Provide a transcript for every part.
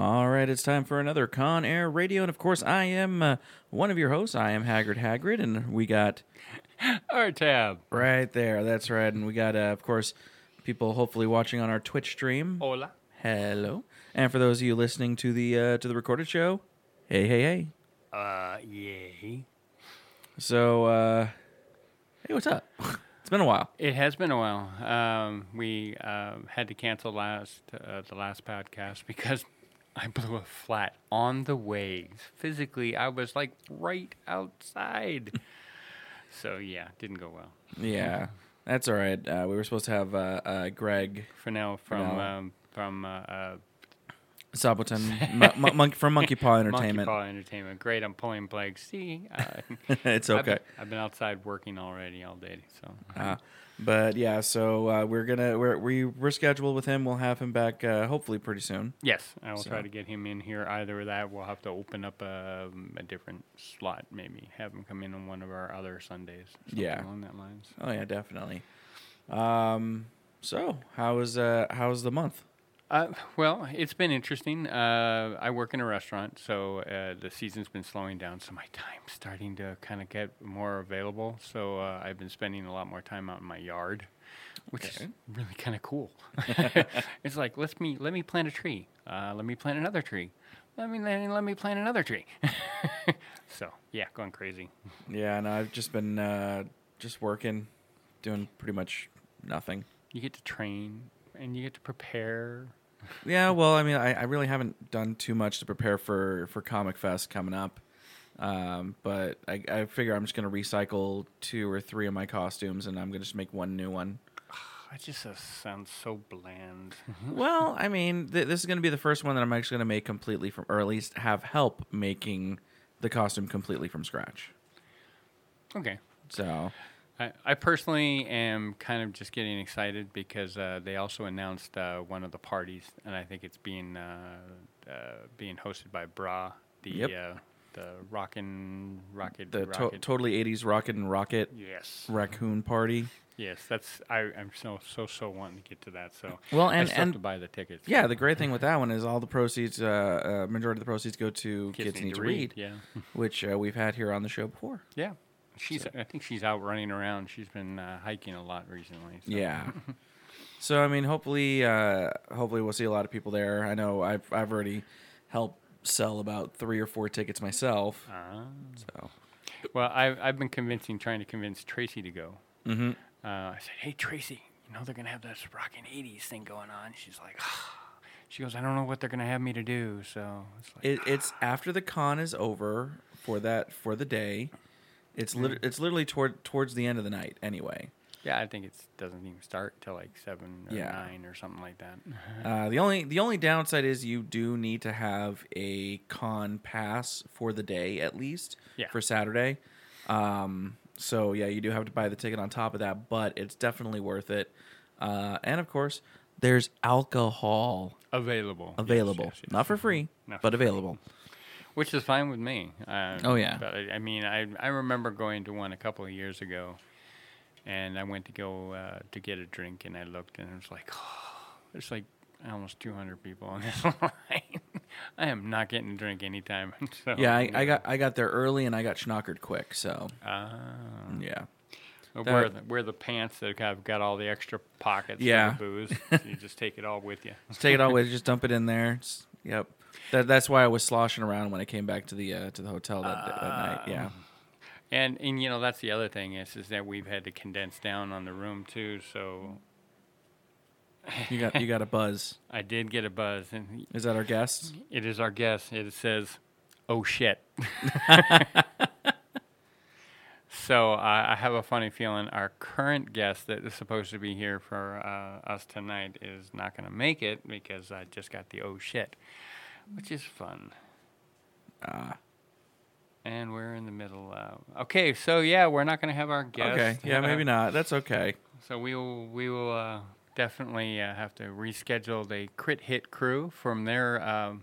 All right, it's time for another Con Air Radio, and of course, I am uh, one of your hosts. I am Haggard Hagrid, and we got Our tab. right there. That's right, and we got, uh, of course, people hopefully watching on our Twitch stream. Hola. Hello, and for those of you listening to the uh, to the recorded show, hey, hey, hey. Uh, yay. So, uh, hey, what's up? it's been a while. It has been a while. Um, we um, had to cancel last uh, the last podcast because I blew a flat on the way. Physically, I was like right outside. so yeah, didn't go well. Yeah, that's all right. Uh, we were supposed to have uh, uh, Greg For now, from now. um, from uh, uh, mon- mon- from Monkey Paw Entertainment. Monkey Paw Entertainment. Great, I'm pulling blanks. See, uh, it's I've okay. been, I've been outside working already all day. So Uh, but yeah, so uh, we're gonna we're we, we're scheduled with him. We'll have him back uh, hopefully pretty soon. Yes, I will try to get him in here. Either that, we'll have to open up a, a different slot, maybe have him come in on one of our other Sundays. Yeah. along that lines. Oh yeah, definitely. Um, so how was uh how's the month? Uh, well, it's been interesting. Uh, I work in a restaurant, so uh, the season's been slowing down, so my time's starting to kind of get more available. So uh, I've been spending a lot more time out in my yard, which is really kind of cool. it's like let's me let me plant a tree. Uh, let me plant another tree. Let me let, let me plant another tree. so yeah, going crazy. Yeah, and I've just been uh, just working, doing pretty much nothing. You get to train and you get to prepare. Yeah, well, I mean, I, I really haven't done too much to prepare for for Comic Fest coming up. Um, but I, I figure I'm just gonna recycle two or three of my costumes, and I'm gonna just make one new one. That just uh, sounds so bland. well, I mean, th- this is going to be the first one that I'm actually going to make completely from, or at least have help making the costume completely from scratch. okay. So, I, I personally am kind of just getting excited because uh, they also announced uh, one of the parties, and I think it's being uh, uh, being hosted by Bra, the Yep. uh, the rockin' rocket the to- totally 80s rocket and rocket yes, raccoon party. yes, that's I, I'm so so so wanting to get to that. So Well, I and- and- to buy the tickets. Yeah, the great thing with that one is all the proceeds, uh, uh, majority of the proceeds go to Kids, Need, to Read, Yeah, which uh, we've had here on the show before. yeah. She's I think she's out running around. She's been uh, hiking a lot recently. So. Yeah. so I mean, hopefully, uh, hopefully we'll see a lot of people there. I know I've I've already helped sell about three or four tickets myself. Ah. So Well, I've, I've been convincing, trying to convince Tracy to go. Mm-hmm. Uh, I said, hey, Tracy, you know they're going to have this rockin' 80s thing going on. She's like, she goes, I don't know what they're going to have me to do. So it's like, it, it's after the con is over for that for the day. It's lit- it's literally toward towards the end of the night anyway. yeah, I think it doesn't even start till like 7 or Yeah. 9 or something like that. Uh, the only the only downside is you do need to have a con pass for the day at least Yeah. for Saturday. Um, so yeah, you do have to buy the ticket on top of that, but it's definitely worth it. Uh, and of course, there's alcohol Available. Yes, available, yes, yes. not for free, Not but for free. available. Which is fine with me. Uh, Oh, yeah. But I, I mean, I I remember going to one a couple of years ago, and I went to go uh, to get a drink, and I looked, and it was like, there's like almost 200 people on this line. I am not getting a drink anytime. so, Yeah, I, I got I got there early and I got schnockered quick. So Ah. yeah, wear the wear the pants that have got all the extra pockets. Yeah. For the booze. You just take it all with you. just take it all with, you, just dump it in there. Just- yep, that, that's why I was sloshing around when I came back to the uh, to the hotel that, that night. Yeah. And and you know that's the other thing is is that we've had to condense down on the room too. So You got you got a buzz. I did get a buzz, and Is that our guest? It is our guest. It says, "Oh shit." so uh, I have a funny feeling our current guest that is supposed to be here for uh, us tonight is not going to make it because I just got the "oh shit," which is fun. Ah. And we're in the middle. Uh, okay, so yeah, we're not going to have our guest. Okay. Yeah, maybe not. That's okay. So we will we will uh, definitely uh, have to reschedule the Crit Hit crew from their um,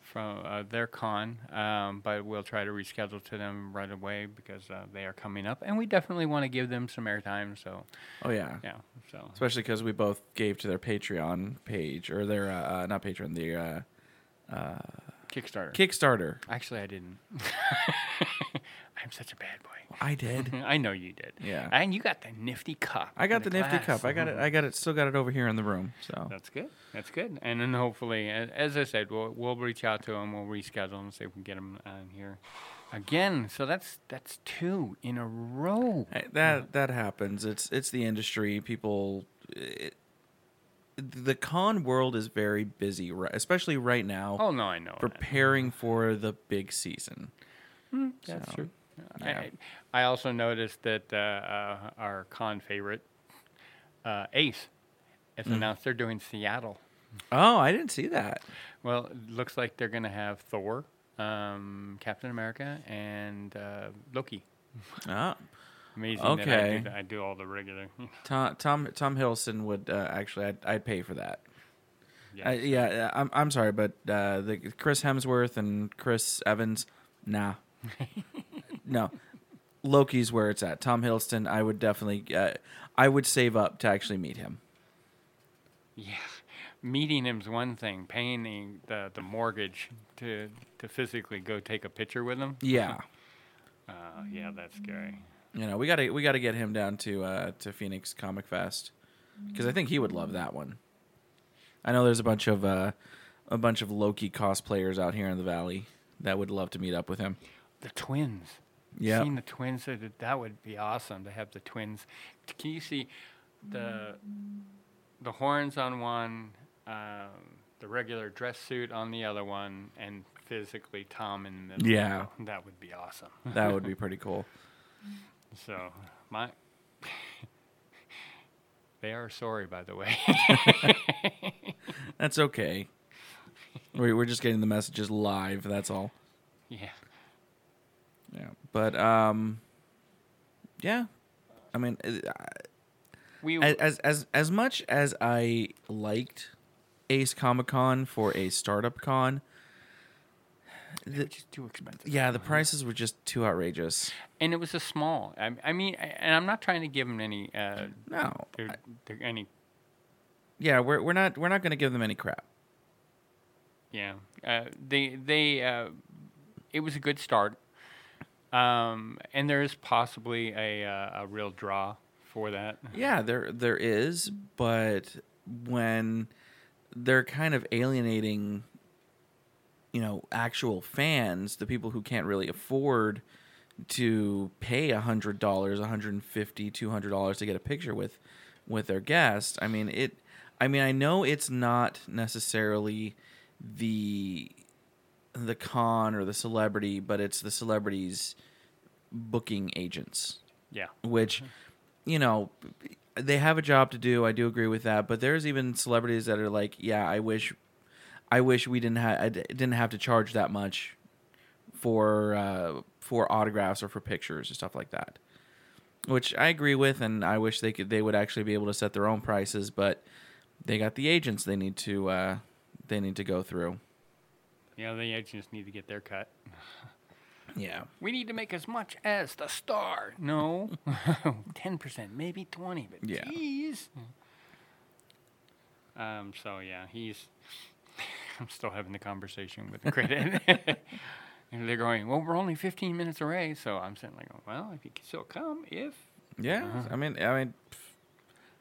from uh, their con, um, but we'll try to reschedule to them right away because uh, they are coming up, and we definitely want to give them some airtime. So Oh yeah. yeah, so Especially because we both gave to their Patreon page or their uh, uh, not Patreon, their uh, Kickstarter. Kickstarter. Actually, I didn't. I'm such a bad boy. I did. I know you did. Yeah. And you got the nifty cup. I got in the nifty glass. cup. I got it. I got it. Still got it over here in the room. So That's good. That's good. And then hopefully, as I said, we'll we'll reach out to them. We'll reschedule and see if we can get them on here again. So that's that's two in a row. That that happens. It's it's the industry. People, it, the con world is very busy, ri- especially right now, Oh no, I know. that. preparing for the big season. That's So, true. yeah. I, I also noticed that uh, uh, our con favorite, uh, Ace, has Mm. announced they're doing Seattle. Oh, I didn't see that. Well, it looks like they're going to have Thor, um, Captain America, and uh, Loki. Oh, Amazing that I Okay. do, I do all the regular. Tom Tom Tom Hiddleston would uh, actually. I'd, I'd pay for that. yes. Uh, yeah, I'm I'm sorry, but uh, the Chris Hemsworth and Chris Evans, nah, no. Loki's where it's at. Tom Hiddleston, I would definitely, uh, I would save up to actually meet him. Yeah, meeting him's one thing. Paying the, the, the mortgage to to physically go take a picture with him. Yeah, Uh, yeah, that's scary. You know, we gotta we gotta get him down to uh, to Phoenix Comic Fest because I think he would love that one. I know there's a bunch of uh, a bunch of Loki cosplayers out here in the valley that would love to meet up with him. The twins. Yeah. Seeing the twins, that that would be awesome to have the twins. Can you see the the horns on one, um, the regular dress suit on the other one, and physically Tom in the middle? Yeah. that would be awesome. That would be pretty cool. So my. They are sorry, by the way. That's okay. We're we're just getting the messages live. That's all. yeah. Yeah, but um, yeah. I mean, uh, We as as as much as I liked Ace Comic Con for a startup con, They were just too expensive. yeah, the prices were just too outrageous. and it was a small. I, I mean, I- and I'm not trying to give them any, uh, No, they're, they're any. yeah, we're we're not we're not going to give them any crap. Yeah, uh, they they. Uh, it was a good start, um, and there is possibly a uh, a real draw for that. Yeah, there there is, but when they're kind of alienating you know, actual fans, the people who can't really afford to pay a hundred dollars, a hundred and fifty, two hundred dollars to get a picture with with their guest. I mean it I mean I know it's not necessarily the the con or the celebrity, but it's the celebrities booking agents Yeah. which mm-hmm. you know they have a job to do i do agree with that but there's even celebrities that are like yeah i wish i wish we didn't have i didn't have to charge that much for uh, for autographs or for pictures and stuff like that which i agree with and i wish they could they would actually be able to set their own prices but they got the agents they need to uh, they need to go through Yeah, the agents need to get their cut. yeah We need to make as much as the star. No, ten percent, maybe twenty, but Yeah. geez. Um. So yeah, he's. I'm still having the conversation with the credit. and they're going, well, we're only 15 minutes away. So I'm sitting like, well, if you can still come, if yeah i mean i mean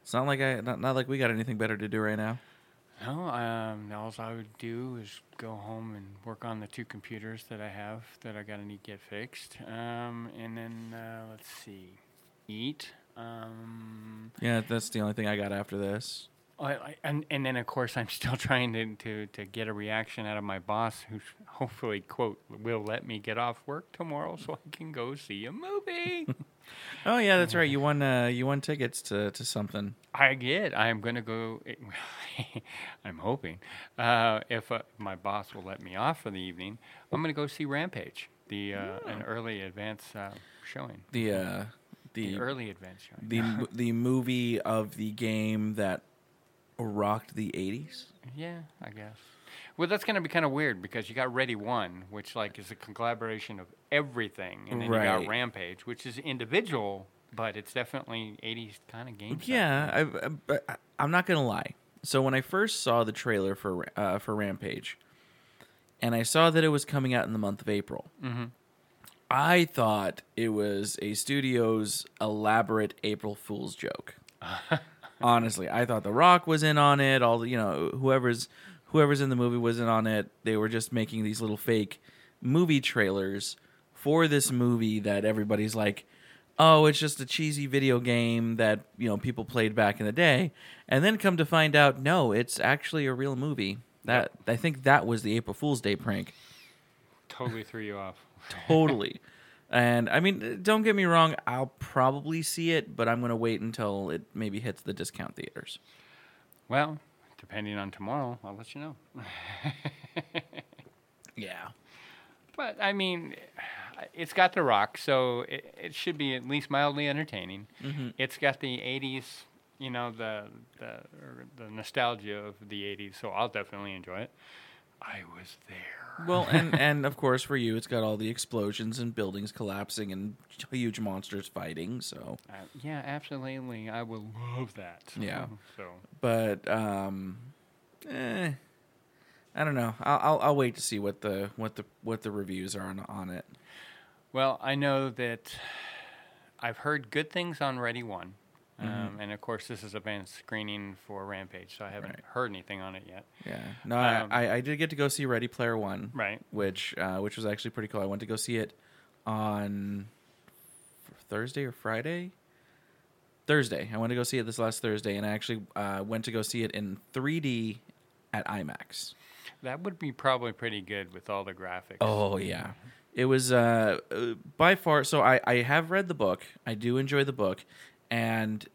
it's not like i not, not like we got anything better to do right now No, um, all I would do is go home and work on the two computers that I have that I gotta need to get fixed. Um, and then uh, let's see, eat. Um, Yeah, that's the only thing I got after this. Oh, I- and and then of course I'm still trying to, to, to get a reaction out of my boss, who hopefully quote will let me get off work tomorrow so I can go see a movie. Oh yeah, that's right. You won. Uh, you won tickets to, to something. I get. I am gonna go. I'm hoping uh, if uh, my boss will let me off for the evening, I'm gonna go see Rampage, the uh, an early advance uh, showing. The uh, The the early advance showing. the the movie of the game that rocked the '80s. Yeah, I guess. Well, that's going to be kind of weird because you got Ready One, which like is a collaboration of everything, and then you got Rampage, which is individual, but it's definitely '80s kind of game. Yeah, I, I, but I- I'm not gonna lie. So when I first saw the trailer for uh, for Rampage, and I saw that it was coming out in the month of April, I thought it was a studio's elaborate April Fool's joke. Honestly, I thought The Rock was in on it. All the, you know, whoever's whoever's in the movie was in on it. They were just making these little fake movie trailers for this movie that everybody's like, "Oh, it's just a cheesy video game that you know people played back in the day," and then come to find out, no, it's actually a real movie. That I think that was the April Fool's Day prank totally threw you off. totally. And I mean, don't get me wrong, I'll probably see it, but I'm going to wait until it maybe hits the discount theaters. Well, depending on tomorrow, I'll let you know. Yeah. But I mean, it's got The Rock, so it, it should be at least mildly entertaining. Mm-hmm. It's got the '80s, you know, the the the nostalgia of the '80s, so I'll definitely enjoy it. I was there. Well, and and of course for you, it's got all the explosions and buildings collapsing and huge monsters fighting. So, Uh, yeah, absolutely. I would love that. Yeah. So but um, eh, I don't know. I'll, I'll I'll wait to see what the what the what the reviews are on, on it. Well, I know that I've heard good things on Ready One, um, and of course, this is advanced screening for Rampage, so I haven't Right. heard anything on it yet. Yeah. No, Um, I, I I did get to go see Ready Player One. Right. which uh, which was actually pretty cool. I went to go see it on Thursday or Friday. Thursday. I went to go see it this last Thursday, and I actually uh, went to go see it in 3D at IMAX. That would be probably pretty good with all the graphics. Oh yeah, it was uh, uh, by far. So I I have read the book. I do enjoy the book, and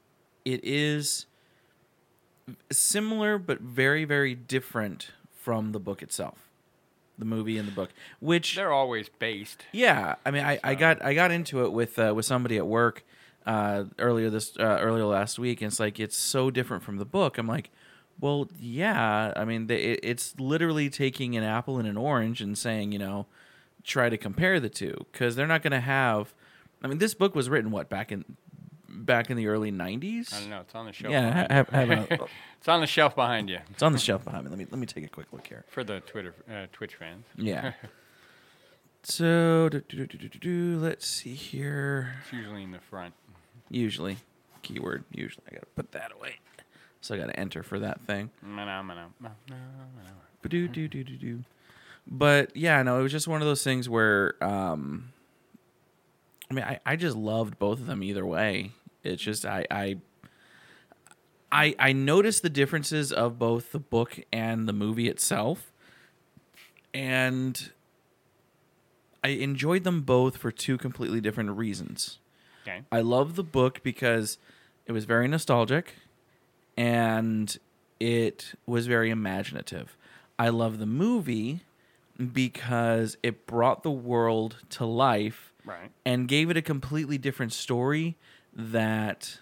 it is similar but very very different from the book itself, the movie and the book, which They're always based. yeah, I mean, I, I got I got into it with uh, with somebody at work uh, earlier this uh, earlier last week, and it's like it's so different from the book. I'm like, well, yeah. I mean, they, it, it's literally taking an apple and an orange and saying, you know, try to compare the two because they're not going to have. I mean, this book was written what back in back in the early '90s. I don't know. It's on the shelf. Yeah, behind have, have a, you. it's on the shelf behind you it's on the shelf behind me. Let me let me take a quick look here. for the Twitter uh, Twitch fans. Yeah. so do, do, do, let's see here. It's usually in the front. Usually, keyword. Usually, I gotta put that away. So I gotta enter for that thing. do do do do do. But yeah, no, it was just one of those things where, um, I mean, I, I just loved both of them either way. It's just I I I I noticed the differences of both the book and the movie itself, and I enjoyed them both for two completely different reasons. Okay. I love the book because it was very nostalgic and it was very imaginative. I love the movie because it brought the world to life Right. and gave it a completely different story that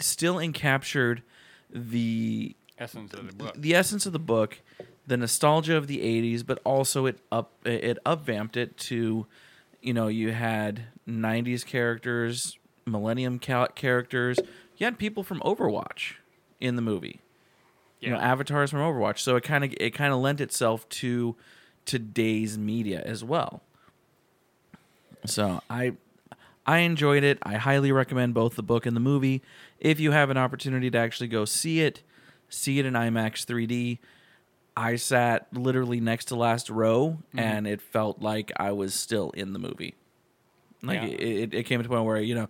still encaptured the Essence of the book. the essence of the book, the nostalgia of the '80s, but also it up it upvamped it to, you know, you had '90s characters, Millennium ca- characters, you had people from Overwatch in the movie, you know, avatars from Overwatch. So it kind of it kind of lent itself to today's media as well. So I I enjoyed it. I highly recommend both the book and the movie. If you have an opportunity to actually go see it, see it in IMAX 3D. I sat literally next to last row and it felt like I was still in the movie. Like Yeah. it, it came to a point where you know,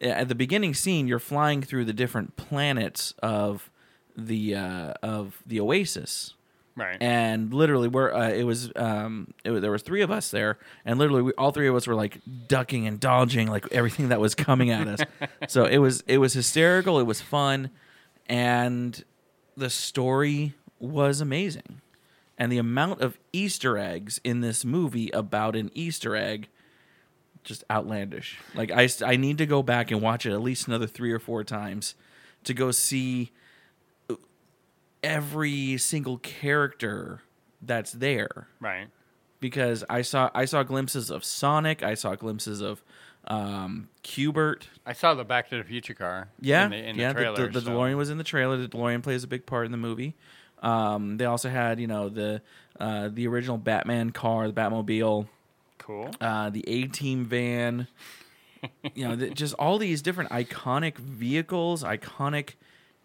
at the beginning scene, you're flying through the different planets of the uh, of the Oasis, Right. and literally we're uh, it was um it, was- there was three of us there and literally we, all three of us were like ducking and dodging like everything that was coming at us. So it was it was hysterical it was fun and the story was amazing. And the amount of easter eggs in this movie about an easter egg just outlandish. Like i i need to go back and watch it at least another 3 or 4 times to go see every single character that's there right. because I saw I saw glimpses of Sonic, I saw glimpses of um, Q*bert. I saw the Back to the Future car. Yeah, In the, in yeah. the trailer. the, the, so- DeLorean was in the trailer. The DeLorean plays a big part in the movie. Um, they also had you know the uh, the original Batman car, the Batmobile, Cool. uh, the A Team van. you know, the, just all these different iconic vehicles, iconic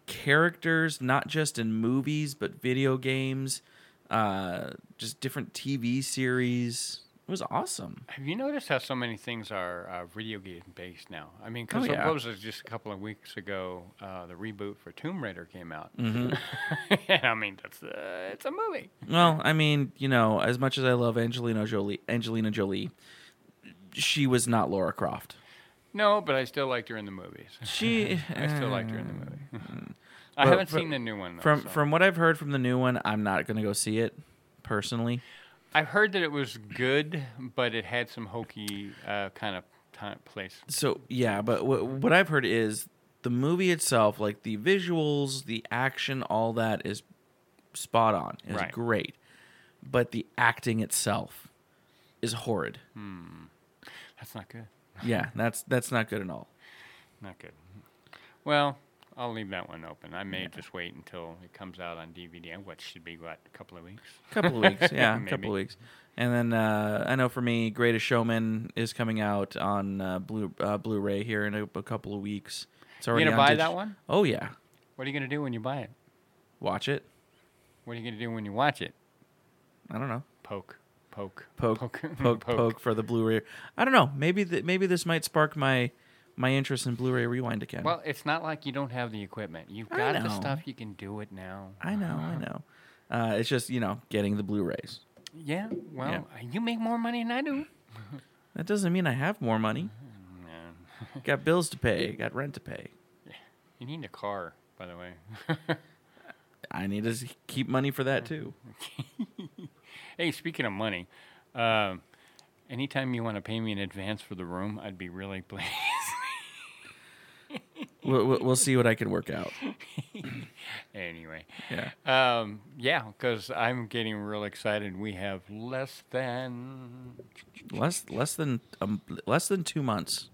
characters, not just in movies but video games, uh, just different TV series. It was awesome. Have you noticed how so many things are uh, video game based now? I mean, because Oh, yeah. suppose just a couple of weeks ago, uh, the reboot for Tomb Raider came out. Mm-hmm. I mean, that's uh, it's a movie. Well, I mean, you know, as much as I love Angelina Jolie, Angelina Jolie, she was not Laura Croft. No, but I still liked her in the movies. She, I still liked her in the uh, movie. Mm. I haven't seen the new one though. from so. from what I've heard from the new one, I'm not gonna go see it personally. I've heard that it was good, but it had some hokey uh, kind of time place. So yeah, but what what I've heard is the movie itself, like the visuals, the action, all that is spot on. It's Right. great, but the acting itself is horrid. Hmm. That's not good. Yeah, that's that's not good at all. Not good. Well, I'll leave that one open. I may just wait until it comes out on DVD, which should be what a couple of weeks. A couple of weeks, yeah, a couple of weeks. And then uh, I know for me, Greatest Showman is coming out on uh, Blu uh, Blu-ray here in a, a couple of weeks. It's You already gonna buy dig- that one? Oh yeah, What are you gonna do when you buy it? watch it. What are you gonna do when you watch it? I don't know. Poke, poke, Poke, poke, poke, poke, for the Blu-ray. I don't know. Maybe th- maybe this might spark my my interest in Blu-ray rewind again. Well, it's not like you don't have the equipment. You've got the stuff. You can do it now. I know, I know. Uh, it's just you know getting the Blu-rays. Yeah. Well, Yeah. you make more money than I do. That doesn't mean I have more money. Got bills to pay. Got rent to pay. You need a car, by the way. I need to keep money for that too. Hey, speaking of money, um, anytime you want to pay me in advance for the room, I'd be really pleased. We'll, we'll, see what I can work out. anyway, Yeah. um, yeah, because I'm getting real excited. We have less than. Less less than um, less than two months.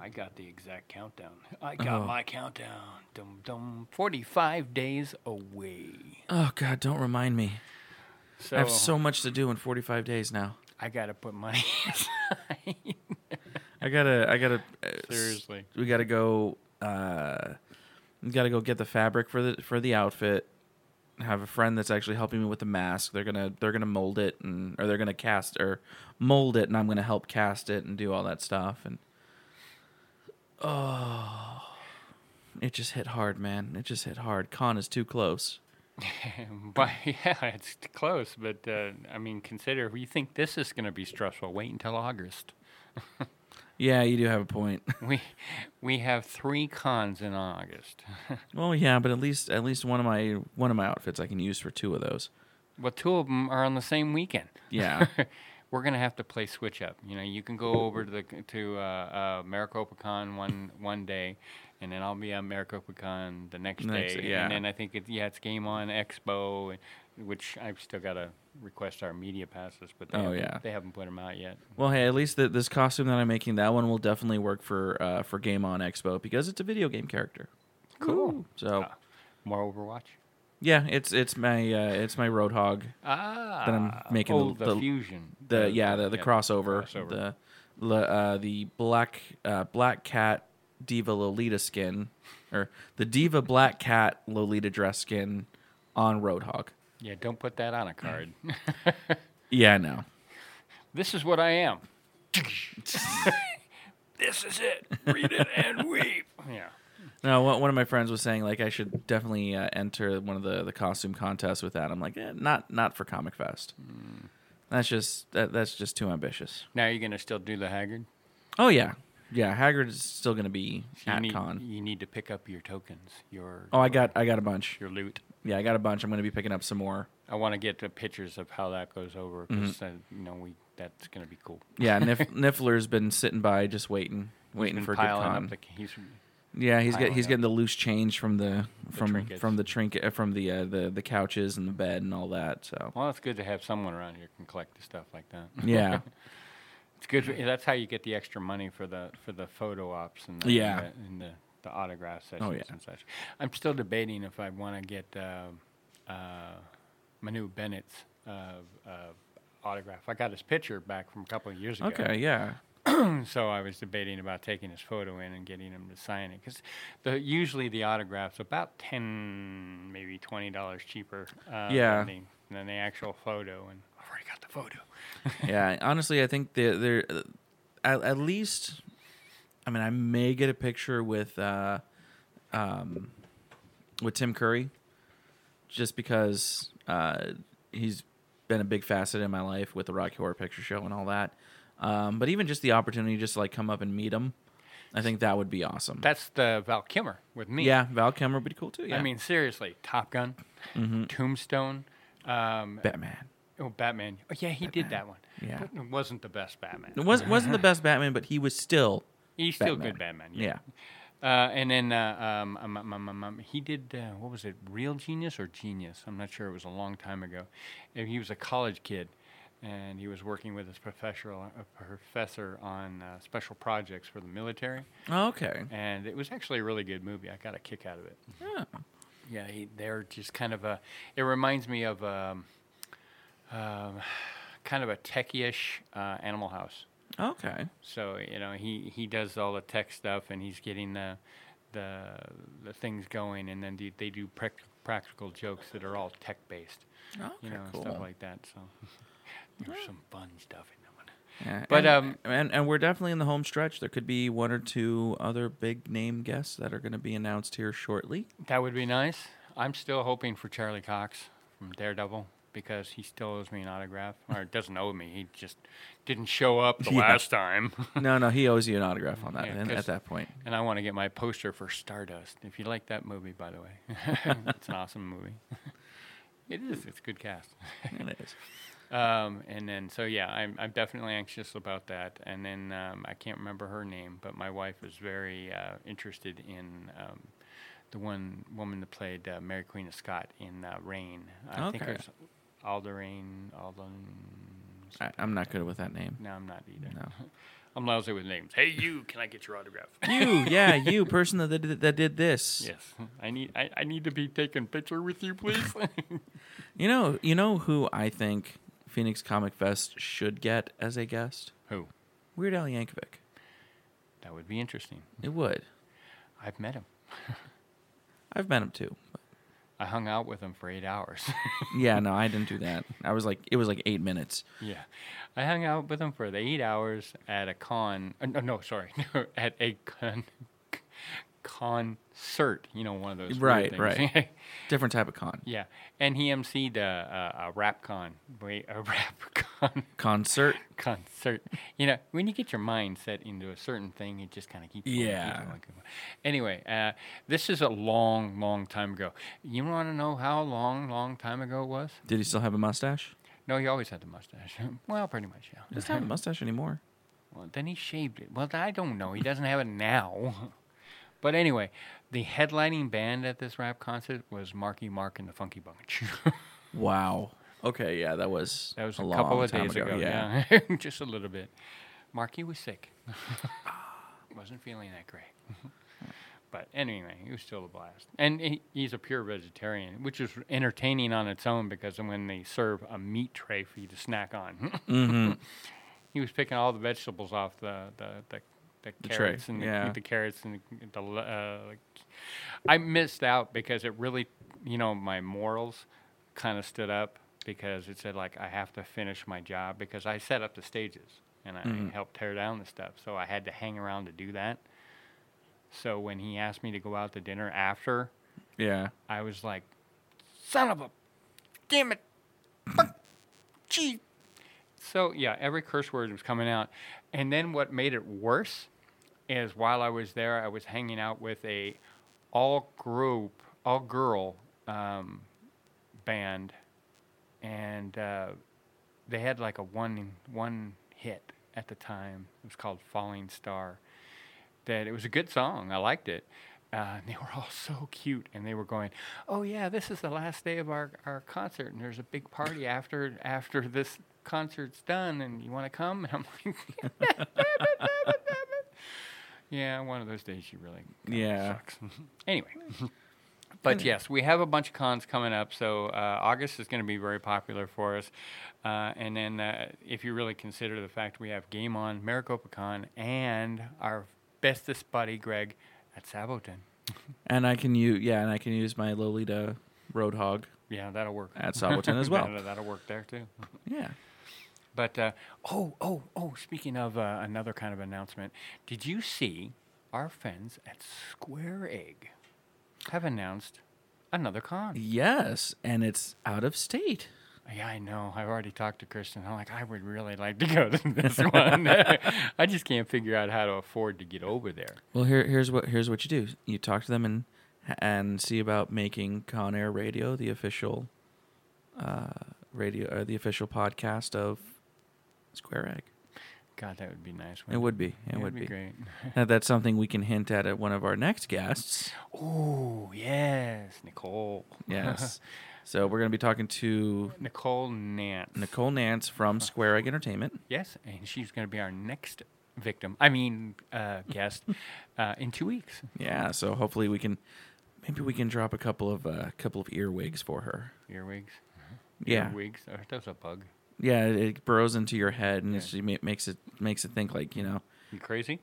I got the exact countdown. I got Oh. my countdown. Dum dum. Forty-five days away. Oh God, don't remind me. So I have so much to do in 45 days now. I gotta put money aside. I gotta, I gotta. uh, Seriously. we gotta go. Uh, we gotta go get the fabric for the for the outfit. Have a friend that's actually helping me with the mask. They're gonna they're gonna mold it and or they're gonna cast or mold it, and I'm gonna help cast it and do all that stuff. And oh, it just hit hard, man. It just hit hard. Con is too close. but yeah, it's close. But uh, I mean, consider if you think this is gonna be stressful. Wait until August. Yeah, you do have a point. We we have three cons in August. well, yeah, but at least at least one of my one of my outfits I can use for two of those. well, two of them are on the same weekend. Yeah. We're gonna have to play switch up. You know, you can go over to the to uh, uh, Maricopa Con one one day, and then I'll be on Maricopa Con the next, Next- day. yeah. And then I think it, yeah, it's Game On Expo, which I've still got to request our media passes, but they Oh, haven't, yeah. they haven't put them out yet. Well, hey, at least the, this costume that I'm making, that one will definitely work for uh, for Game On Expo because it's a video game character. Cool. So Ah. More Overwatch. yeah, it's it's my uh, it's my Roadhog. Ah, I'm making oh, the- the, the- fusion. The yeah the, the yeah, crossover, crossover. the uh, the black uh, black cat diva Lolita skin, or the diva black cat Lolita dress skin on Roadhog. Yeah, don't put that on a card. Yeah, no. this is what I am. this is it. Read it and weep. Yeah. No, one of my friends was saying like I should definitely uh, enter one of the, the costume contests with that. I'm like, eh, not not for Comic Fest. Hmm. That's just that, that's just too ambitious. Now you're gonna still do the Haggard. Oh yeah, yeah. Haggard is still going to be you at need, con. You need to pick up your tokens. Your Oh, I got I got a bunch. your loot. Yeah, I got a bunch. I'm going to be picking up some more. I want to get the pictures of how that goes over Mm-hmm. because you know we that's gonna be cool. Yeah, Nif- Niffler's been sitting by just waiting, waiting for a good piling con. up the he's yeah, he's get, he's up. getting the loose change from the from trinkets. from the trinket uh, from the uh, the the couches and the bed and all that. So well. It's good to have someone around here who can collect the stuff like that. yeah, It's good. for- That's how you get the extra money for the for the photo ops and the, Yeah. and the, and the, the autograph sessions Oh, yeah. and such. I'm still debating if I want to get uh, uh, Manu Bennett's uh, uh, autograph. I got his picture back from a couple of years ago. okay, yeah, so I was debating about taking his photo in and getting him to sign it because the usually the autograph's about ten, maybe twenty dollars cheaper. Uh, Yeah. Than the, than the actual photo, and got the photo. yeah. Honestly, I think they're, they're at, at least. I mean, I may get a picture with uh, um, with Tim Curry, just because uh, he's been a big facet in my life with the Rocky Horror Picture Show and all that. Um, but even just the opportunity to just to like come up and meet him, I think that would be awesome. That's the Val Kilmer with me. yeah, Val Kilmer would be cool too. Yeah, I mean, seriously, Top Gun, Tombstone, um, Batman. Oh, Batman. Oh, yeah, he did that one. Yeah. But it wasn't the best Batman. It was wasn't the best Batman, but he was still He's still Batman. good Batman. yeah. Uh, and then uh, um, um, um, um, um, um, he did uh, what was it? Real Genius or Genius? I'm not sure. It was a long time ago. And he was a college kid, and he was working with his professor, a professor on uh, special projects for the military. Oh, okay. And it was actually a really good movie. I got a kick out of it. Yeah. Yeah, he, they're just kind of a. It reminds me of um, kind of a techie-ish uh, Animal House. Okay. So you know he he does all the tech stuff and he's getting the the the things going, and then they, they do prac- practical jokes that are all tech based. Okay, you know, cool. stuff like that. So there's some fun stuff in that one. Yeah, But, and, um, and and we're definitely in the home stretch. There could be one or two other big name guests that are going to be announced here shortly. That would be nice. I'm still hoping for Charlie Cox from Daredevil because he still owes me an autograph, or doesn't owe me. He just didn't show up the Yeah. last time. no, no, he owes you an autograph on that. Yeah, at that point, And I want to get my poster for Stardust. If you like that movie, by the way, it's an awesome movie. it is. It's a good cast. it is. Um, and then, so yeah, I'm, I'm definitely anxious about that. And then um, I can't remember her name, but my wife is very uh, interested in um, the one woman that played uh, Mary Queen of Scott in uh, Reign. I think Okay. it was Alderain. Alden. I, I'm not good with that name. No, I'm not either. No. I'm lousy with names. Hey, you! Can I get your autograph? You, yeah, you person that did, that did this. yes, I need. I, I need to be taken picture with you, please. You know, you know who I think Phoenix Comic Fest should get as a guest? Who? Weird Al Yankovic. That would be interesting. It would. I've met him. I've met him too. I hung out with him for eight hours. Yeah, no, I didn't do that. I was like, it was like eight minutes. Yeah, I hung out with him for the eight hours at a con. Uh, no, no, sorry, at a con concert. You know, one of those Right, right. Different type of con. yeah, and he emceed a, a, a rap con. Wait, a rap con Concert. concert. You know, when you get your mind set into a certain thing, it just kind of keeps. going, keeps Yeah. going, keeps going. Anyway, uh, this is a long, long time ago. You want to know how long, long time ago it was? Did he still have a mustache? No, he always had the mustache. well, pretty much, yeah. He doesn't have a mustache anymore. Well, then he shaved it. Well, I don't know. He doesn't have it now. But anyway, the headlining band at this rap concert was Marky Mark and the Funky Bunch. Wow. Okay, yeah, that was that was a, long couple of days ago. Yeah. Yeah, just a little bit. Marky was sick. Wasn't feeling that great. but anyway, he was still a blast. And he, he's a pure vegetarian, which is entertaining on its own because when they serve a meat tray for you to snack on, Mm-hmm. he was picking all the vegetables off the the, the, the The tray, carrots and the, yeah. the carrots and the, uh, like, I missed out because it really, you know, my morals kind of stood up because it said like I have to finish my job because I set up the stages. and I helped tear down the stuff. So I had to hang around to do that. So when he asked me to go out to dinner after, Yeah. I was like, "Son of a, damn it, fuck, gee." So yeah, every curse word was coming out, and then what made it worse is while I was there, I was hanging out with a all group, all girl um, band, and uh, they had like a one one hit at the time. It was called "Falling Star." That it was a good song. I liked it. Uh, and they were all so cute, and they were going, "Oh yeah, this is the last day of our, our concert, and there's a big party after after this concert's done, and you want to come?" And I'm like, "Damn it, damn it, damn it, damn it." "Yeah, one of those days you really Yeah. sucks." anyway, but yes, we have a bunch of cons coming up, so uh, August is going to be very popular for us. Uh, and then, uh, if you really consider the fact we have Game On, Maricopa Con, and our bestest buddy Greg at Saboten. And I can use yeah, and I can use my Lolita Roadhog Yeah, that'll work. at Saboten as well. that'll work there too. Yeah. But uh, oh, oh, oh! Speaking of uh, another kind of announcement, did you see our friends at Square Egg have announced another con? Yes, and it's out of state. Yeah, I know. I've already talked to Kristen. I'm like, I would really like to go to this one. I just can't figure out how to afford to get over there. Well, here here's what here's what you do. You talk to them and and see about making Con Air Radio the official uh, radio or the official podcast of Square Egg. God, that would be nice. It would be. It It would be. great. Uh, that's something we can hint at at one of our next guests. Oh yes, Nicole. Yes. so we're going to be talking to Nicole Nance. Nicole Nance from Square Egg Entertainment. Yes, and she's going to be our next victim. I mean, uh, guest uh, in two weeks. Yeah. So hopefully we can maybe we can drop a couple of uh, couple of earwigs for her. Earwigs. Yeah. Earwigs. Oh, that was a bug. Yeah, it, burrows into your head and it's, it makes it makes it think like you know You crazy?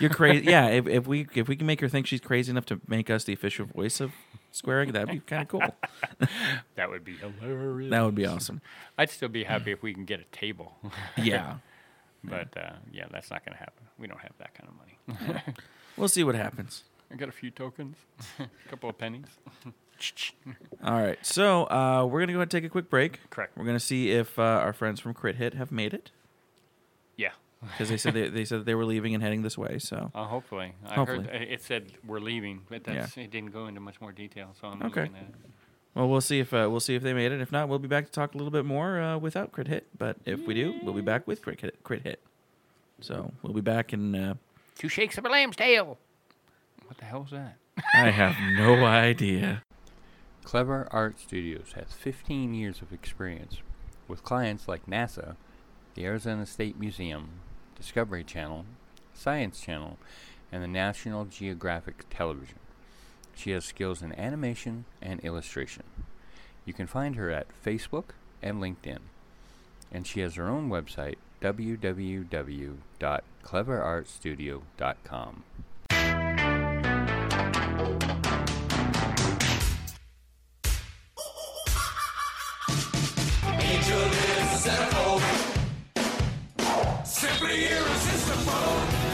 you're crazy. yeah, if, if we if we can make her think she's crazy enough to make us the official voice of Square Egg, that'd be kind of cool. That would be hilarious. That would be awesome. I'd still be happy if we can get a table. Yeah, but uh, yeah, that's not going to happen. We don't have that kind of money. we'll see what happens. I got a few tokens, a couple of pennies. All right, so uh, we're gonna go ahead and take a quick break. Correct. We're gonna see if uh, our friends from Crit Hit have made it Yeah. because they said they, they said they were leaving and heading this way. So Uh, hopefully. I Hopefully. heard it said we're leaving, but that's, it didn't go into much more detail. So I'm Okay. looking at it. well, we'll see if uh, we'll see if they made it. If not, we'll be back to talk a little bit more uh, without Crit Hit. But if we do, we'll be back with Crit Hit. Crit Hit. So we'll be back in. Uh, Two shakes of a lamb's tail. What the hell is that? I have no idea. Clever Art Studios has 15 years of experience with clients like NASA, the Arizona State Museum, Discovery Channel, Science Channel, and the National Geographic Television. She has skills in animation and illustration. You can find her at Facebook and LinkedIn. And she has her own website, www.cleverartstudio.com. angel is at home. Simply irresistible.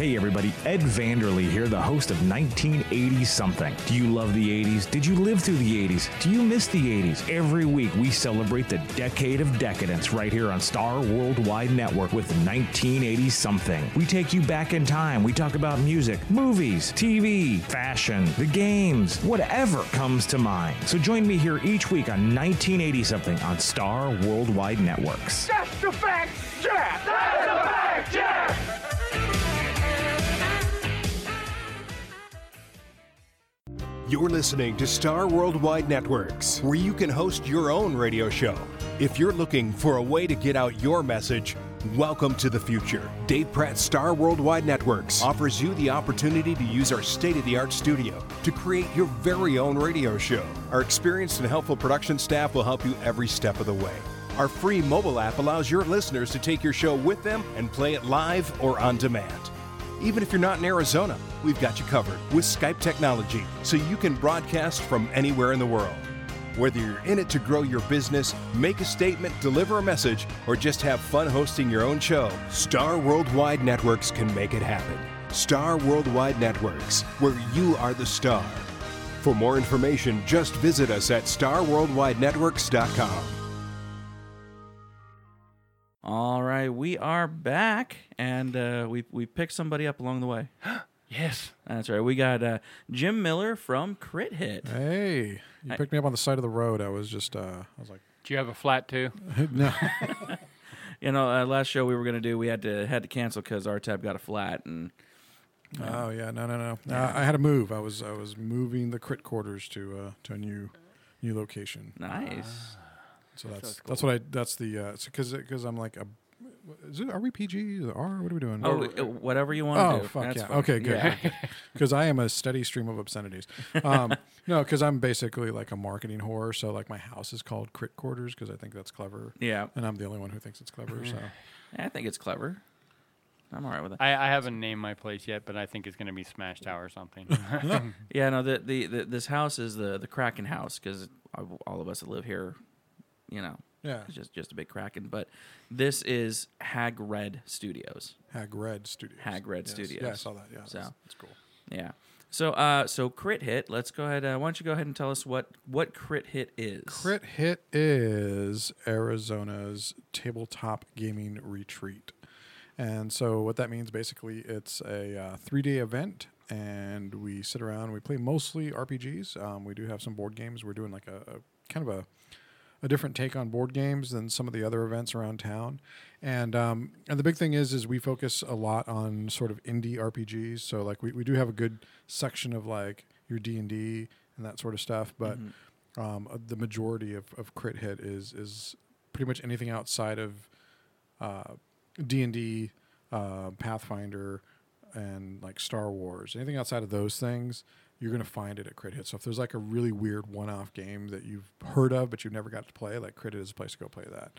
Hey everybody, Ed Vanderlee here, the host of 1980 Something. Do you love the 80s? Did you live through the 80s? Do you miss the 80s? Every week we celebrate the decade of decadence right here on Star Worldwide Network with 1980 Something. We take you back in time. We talk about music, movies, TV, fashion, the games, whatever comes to mind. So join me here each week on 1980 Something on Star Worldwide Networks. That's the fact, Jack! You're listening to Star Worldwide Networks, where you can host your own radio show. If you're looking for a way to get out your message, welcome to the future. Dave Pratt Star Worldwide Networks offers you the opportunity to use our state of the art studio to create your very own radio show. Our experienced and helpful production staff will help you every step of the way. Our free mobile app allows your listeners to take your show with them and play it live or on demand. Even if you're not in Arizona, we've got you covered with Skype technology so you can broadcast from anywhere in the world. Whether you're in it to grow your business, make a statement, deliver a message, or just have fun hosting your own show, Star Worldwide Networks can make it happen. Star Worldwide Networks, where you are the star. For more information, just visit us at starworldwidenetworks.com. All right, we are back, and uh, we we picked somebody up along the way. Yes. That's right. We got uh, Jim Miller from Crit Hit. Hey, you picked me up on the side of the road. I was just, uh, I was like, Do you have a flat too? no. You know, uh, last show we were gonna do, we had to had to cancel because our tab got a flat, and Oh yeah, no, no, no. Uh, I had to move. I was, I was moving the crit quarters to, uh, to a new, new location. nice. So that's that's what I. That's the uh, because because I'm like a. Is it are we PG or R? What are we doing? Oh, uh, whatever you want to Oh do. fuck That's yeah! fine. Okay, good. Yeah. Because I am a steady stream of obscenities. Um, no, because I'm basically like a marketing whore. So like my house is called Crit Quarters because I think that's clever. Yeah. and I'm the only one who thinks it's clever. So I think it's clever. I'm all right with it. I, I haven't named my place yet, but I think it's going to be Smash Tower or something. Yeah, no, the, the, the this house is the the Kraken house because all of us that live here, you know, yeah, it's just just a big Kraken. But this is Hag Red Studios. Hag Red Studios. Hag Red Yes. Studios. Yeah, I saw that. Yeah, So- that's, that's cool. Yeah. So uh, so Crit Hit. Let's go ahead. Uh, why don't you go ahead and tell us what what Crit Hit is? Crit Hit is Arizona's tabletop gaming retreat. And so, what that means basically, it's a uh, three day event, and we sit around. We play mostly RPGs. Um, we do have some board games. We're doing like a, a kind of a, a different take on board games than some of the other events around town. And um, and the big thing is is we focus a lot on sort of indie RPGs. So like we, we do have a good section of like your D and D and that sort of stuff, but um, uh, the majority of, of crit hit is is pretty much anything outside of D and D, uh, Pathfinder, and like Star Wars. Anything outside of those things, you're gonna find it at Crit Hit. So if there's like a really weird one-off game that you've heard of but you've never got to play, like Crit Hit is a place to go play that.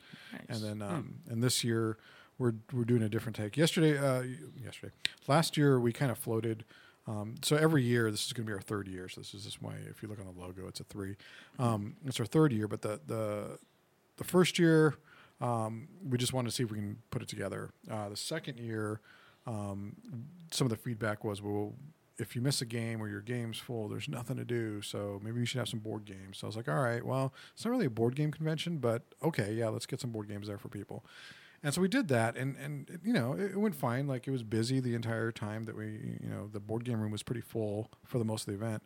And then um, and this year we're we're doing a different take. Yesterday, uh, yesterday, last year we kind of floated. Um, so every year, this is going to be our third year. So this is just why, if you look on the logo, it's a three. Um, it's our third year, but the the the first year um, we just wanted to see if we can put it together. Uh, the second year, um, some of the feedback was, well, if you miss a game or your game's full, there's nothing to do. So maybe you should have some board games. So I was like, all right, well, it's not really a board game convention, but okay, yeah, let's get some board games there for people. And so we did that, and and you know it, it went fine. Like it was busy the entire time that we, you know, the board game room was pretty full for the most of the event.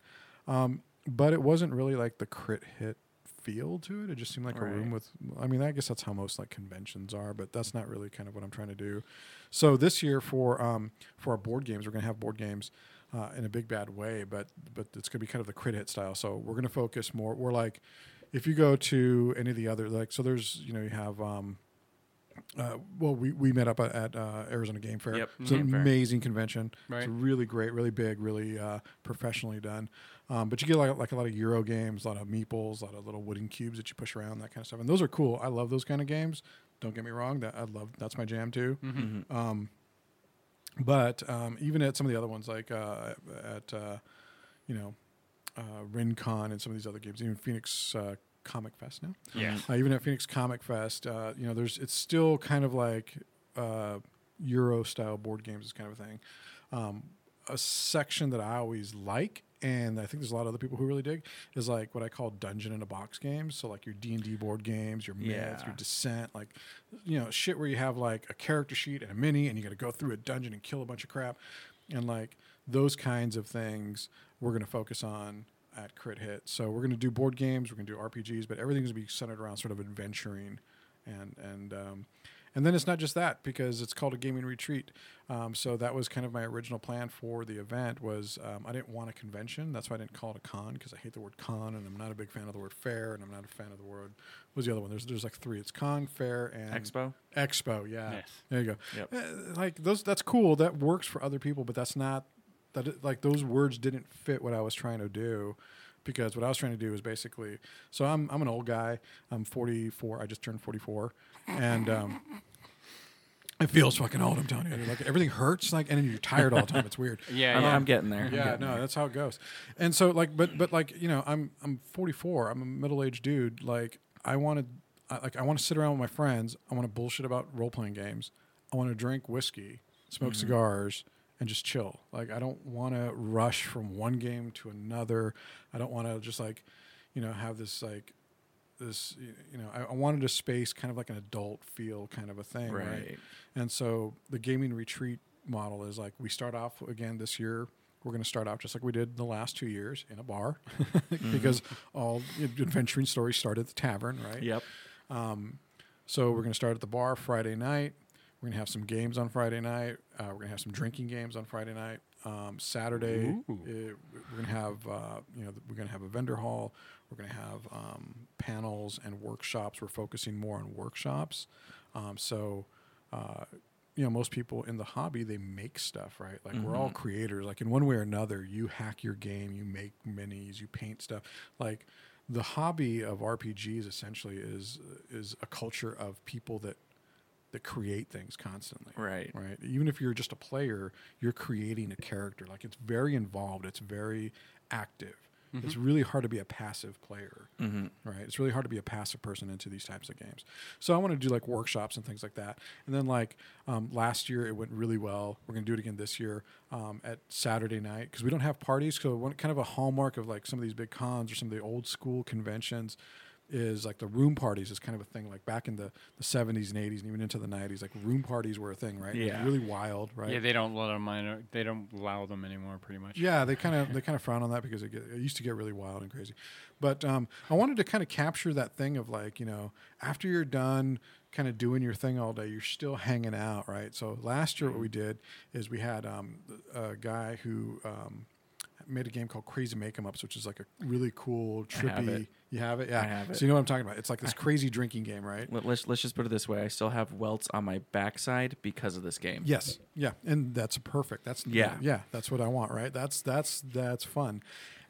Um, but it wasn't really like the crit hit feel to it. It just seemed like a room with. I mean, I guess that's how most like conventions are, but that's not really kind of what I'm trying to do. So this year for um, for our board games, we're going to have board games uh, in a big bad way, but but it's going to be kind of the crit hit style. So we're going to focus more. We're like, if you go to any of the other like, so there's you know you have. Um, uh, well, we, we met up at, uh, Arizona Game Fair. Yep, it's an Game Fair. amazing convention. Right. It's really great, really big, really uh, professionally done. Um, but you get like, like a lot of Euro games, a lot of meeples, a lot of little wooden cubes that you push around, that kind of stuff. And those are cool. I love those kind of games. Don't get me wrong. That I love. That's my jam too. Um, but um, even at some of the other ones, like uh, at uh, you know uh, RinCon and some of these other games, even Phoenix uh, Comic Fest now. yeah. Uh, even at Phoenix Comic Fest, uh, you know, there's it's still kind of like uh, Euro style board games, is kind of a thing. Um, a section that I always like, and I think there's a lot of other people who really dig, is like what I call dungeon in a box games. So like your D and D board games, your myths, Yeah. your Descent, like you know, shit where you have like a character sheet and a mini, and you got to go through a dungeon and kill a bunch of crap, and like those kinds of things we're going to focus on at Crit Hit. So we're going to do board games, we're going to do RPGs, but everything's going to be centered around sort of adventuring, and and um, and then it's not just that because it's called a gaming retreat. Um, so that was kind of my original plan for the event. Was um, I didn't want a convention. That's why I didn't call it a con because I hate the word con and I'm not a big fan of the word fair and I'm not a fan of the word. What was the other one? There's there's like three. It's con, fair, and Expo. Expo, yeah. Yes. There you go. Yep. Uh, like those, that's cool. That works for other people, but that's not that. Like those words didn't fit what I was trying to do, because what I was trying to do is basically. So I'm I'm an old guy. I'm 44. I just turned 44, and um, It feels fucking old. I'm telling you, like everything hurts, like, and then you're tired all the time. It's weird. Yeah, I'm, yeah. I'm getting there. Yeah, getting no, there. that's how it goes. And so, like, but but like, you know, I'm I'm 44. I'm a middle aged dude. Like, I want to, I, like, I want to sit around with my friends. I want to bullshit about role playing games. I want to drink whiskey, smoke Mm-hmm. cigars, and just chill. Like, I don't want to rush from one game to another. I don't want to just like, you know, have this like. This, you know, I, I wanted a space kind of like an adult feel kind of a thing, right? Right. And so the gaming retreat model is like we start off again this year. We're going to start off just like we did the last two years in a bar, because all adventuring stories start at the tavern, right? Yep. um, So we're going to start at the bar Friday night. We're going to have some games on Friday night. Uh, we're going to have some drinking games on Friday night. Um, Saturday, uh, we're going to have uh, you know we're going to have a vendor hall. We're going to have um, panels and workshops. We're focusing more on workshops. Um, so uh, you know most people in the hobby they make stuff right? Like we're all creators. Like in one way or another you hack your game you make minis you paint stuff. Like the hobby of rpgs essentially is is a culture of people that that create things constantly Right. right? Even if you're just a player you're creating a character. Like it's very involved. It's very active it's really hard to be a passive player right? It's really hard to be a passive person into these types of games. So i want to do like workshops and things like that. And then like um, last year it went really well. We're going to do it again this year um, at saturday night because we don't have parties. So one kind of a hallmark of like some of these big cons or some of the old school conventions is like the room parties is kind of a thing like back in the, the 70s and 80s and even into the 90s like room parties were a thing right Yeah. really wild right Yeah, they don't let them. minor- They don't allow them anymore. Pretty much. yeah, they kind of they kind of frown on that because it, get, it used to get really wild and crazy. But um, I wanted to kind of capture that thing of like you know after you're done kind of doing your thing all day, you're still hanging out, right? So last year what we did is we had um, a guy who um, made a game called Crazy Make 'Em Ups, which is like a really cool trippy. have. You have it, yeah. have it. So you know what I'm talking about? It's like this crazy drinking game, right? Let- Let's let's just put it this way: I still have welts on my backside because of this game. Yes, yeah, and that's perfect. That's Yeah. yeah. That's what I want, right? That's that's that's fun,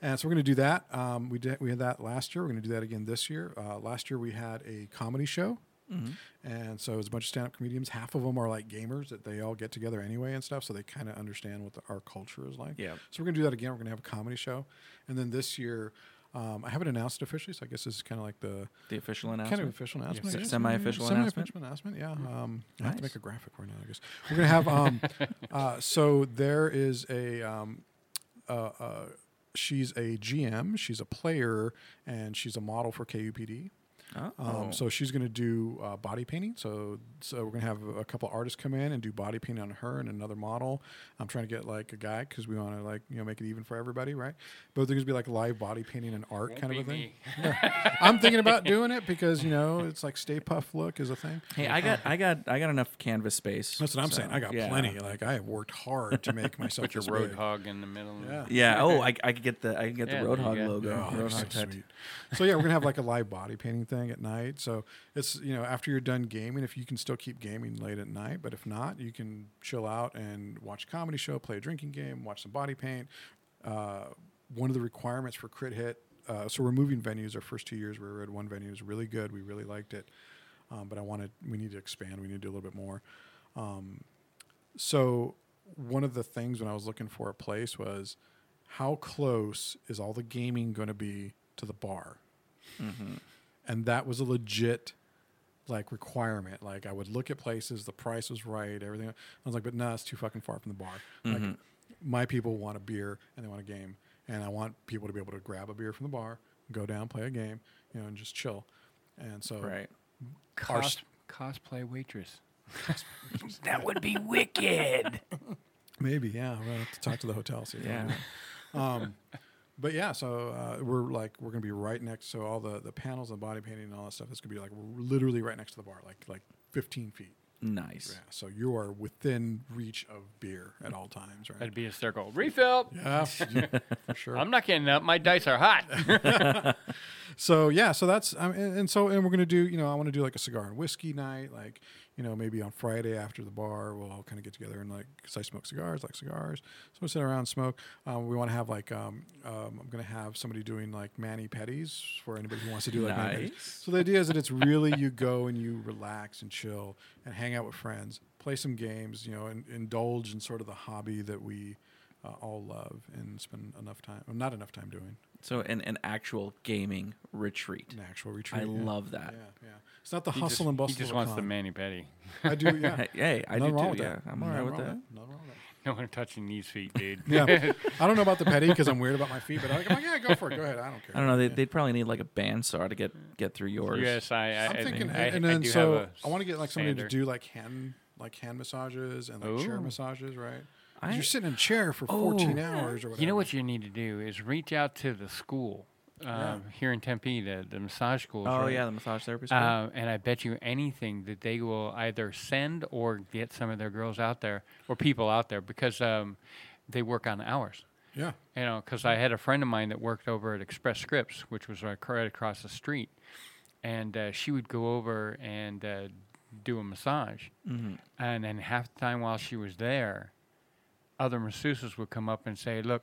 and so we're going to do that. Um, we did we had that last year. We're going to do that again this year. Uh, last year we had a comedy show, and so it's a bunch of stand-up comedians. Half of them are like gamers that they all get together anyway and stuff, so they kind of understand what the, our culture is like. Yeah. So we're going to do that again. We're going to have a comedy show, and then this year. Um, I haven't announced it officially, so I guess this is kind of like the The official announcement. kind of official announcement. Guess. semi-official Yeah, announcement? Semi-official announcement. Yeah. Um, I have to make a graphic right now. I guess we're gonna have. Um, uh, so there is a. Um, uh, uh, she's a GM. She's a player, and she's a model for KUPD. Oh. Um, so she's going to do uh, body painting. So so we're going to have a couple artists come in and do body painting on her and another model. I'm trying to get like a guy because we want to like you know make it even for everybody, right? But there's going to be like live body painting and art Won't kind of a be thing. me. I'm thinking about doing it because you know it's like Stay Puft look is a thing. Hey, I got I got I got enough canvas space. That's what I'm so, saying. I got yeah. plenty. Like I have worked hard to make myself Put your this road big. hog in the middle. Yeah. Yeah. Oh, I, I could get the I can get Yeah, the there you Roadhog logo. Oh, that'd so sweet. So yeah, we're gonna have like a live body painting thing at night. So it's you know after you're done gaming, if you can still keep gaming late at night, but if not, you can chill out and watch a comedy show, play a drinking game, watch some body paint. Uh, one of the requirements for Crit Hit. Uh, so we're moving venues. Our first two years we were at one venue. It was really good. We really liked it. Um, but I wanted we need to expand. We need to do a little bit more. Um, so one of the things when I was looking for a place was how close is all the gaming going to be to the bar? And that was a legit like requirement. Like I would look at places, the price was right, everything. I was like, but no, it's too fucking far from the bar. Like my people want a beer and they want a game, and I want people to be able to grab a beer from the bar, go down, play a game, you know, and just chill. And so Right. Our Cos- cosplay waitress. That would be wicked. Maybe, yeah. We'll have to talk to the hotel. See Yeah. Um, but yeah, so uh, we're like we're gonna be right next. So all the the panels and body painting and all that stuff is gonna be like literally right next to the bar, like like 15 feet. Nice. Yeah. So you are within reach of beer at all times, right? That'd be a circle. Refill. yeah, yeah, for sure. I'm not getting up. My dice are hot. So yeah, so that's um, and, and so and we're gonna do you know I want to do like a cigar and whiskey night, like you know maybe on Friday after the bar we'll all kind of get together and like because I smoke cigars, like cigars, so we sit around and smoke. Um, we want to have like um, um, I'm gonna have somebody doing like mani pedis for anybody who wants to do like mani pedis. Nice. So the idea is that it's really you go and you relax and chill and hang hang out with friends, play some games, you know, and indulge in sort of the hobby that we uh, all love and spend enough time, well, not enough time doing. So an, an actual gaming retreat. An actual retreat. I yeah. love that. Yeah, yeah. It's not the He hustle just, and bustle. He just of wants the mani pedi. I do. Yeah. Hey, hey, I Nothing do wrong too. with Yeah, that. I'm all right with wrong that. Nothing wrong with that. No one touching these feet, dude. Yeah, I don't know about the petty because I'm weird about my feet, but I'm like, yeah, go for it. Go ahead. I don't care. I don't know. They, Yeah. they'd probably need like a bandsaw to get get through yours. yes, I. I I'm thinking, I, and I then do so have a I want to get like somebody to do like hand like hand massages and like chair massages, right? 'Cause I- you're sitting in a chair for 14 hours or whatever. You know what you need to do is reach out to the school um, here in Tempe, the, the massage schools. Oh right? yeah, the massage therapy school. Uh, and I bet you anything that they will either send or get some of their girls out there or people out there because um, they work on hours. Yeah. You know, because I had a friend of mine that worked over at Express Scripts, which was right, right across the street, and uh, she would go over and uh, do a massage, Mm-hmm. and then half the time while she was there, other masseuses would come up and say, "Look,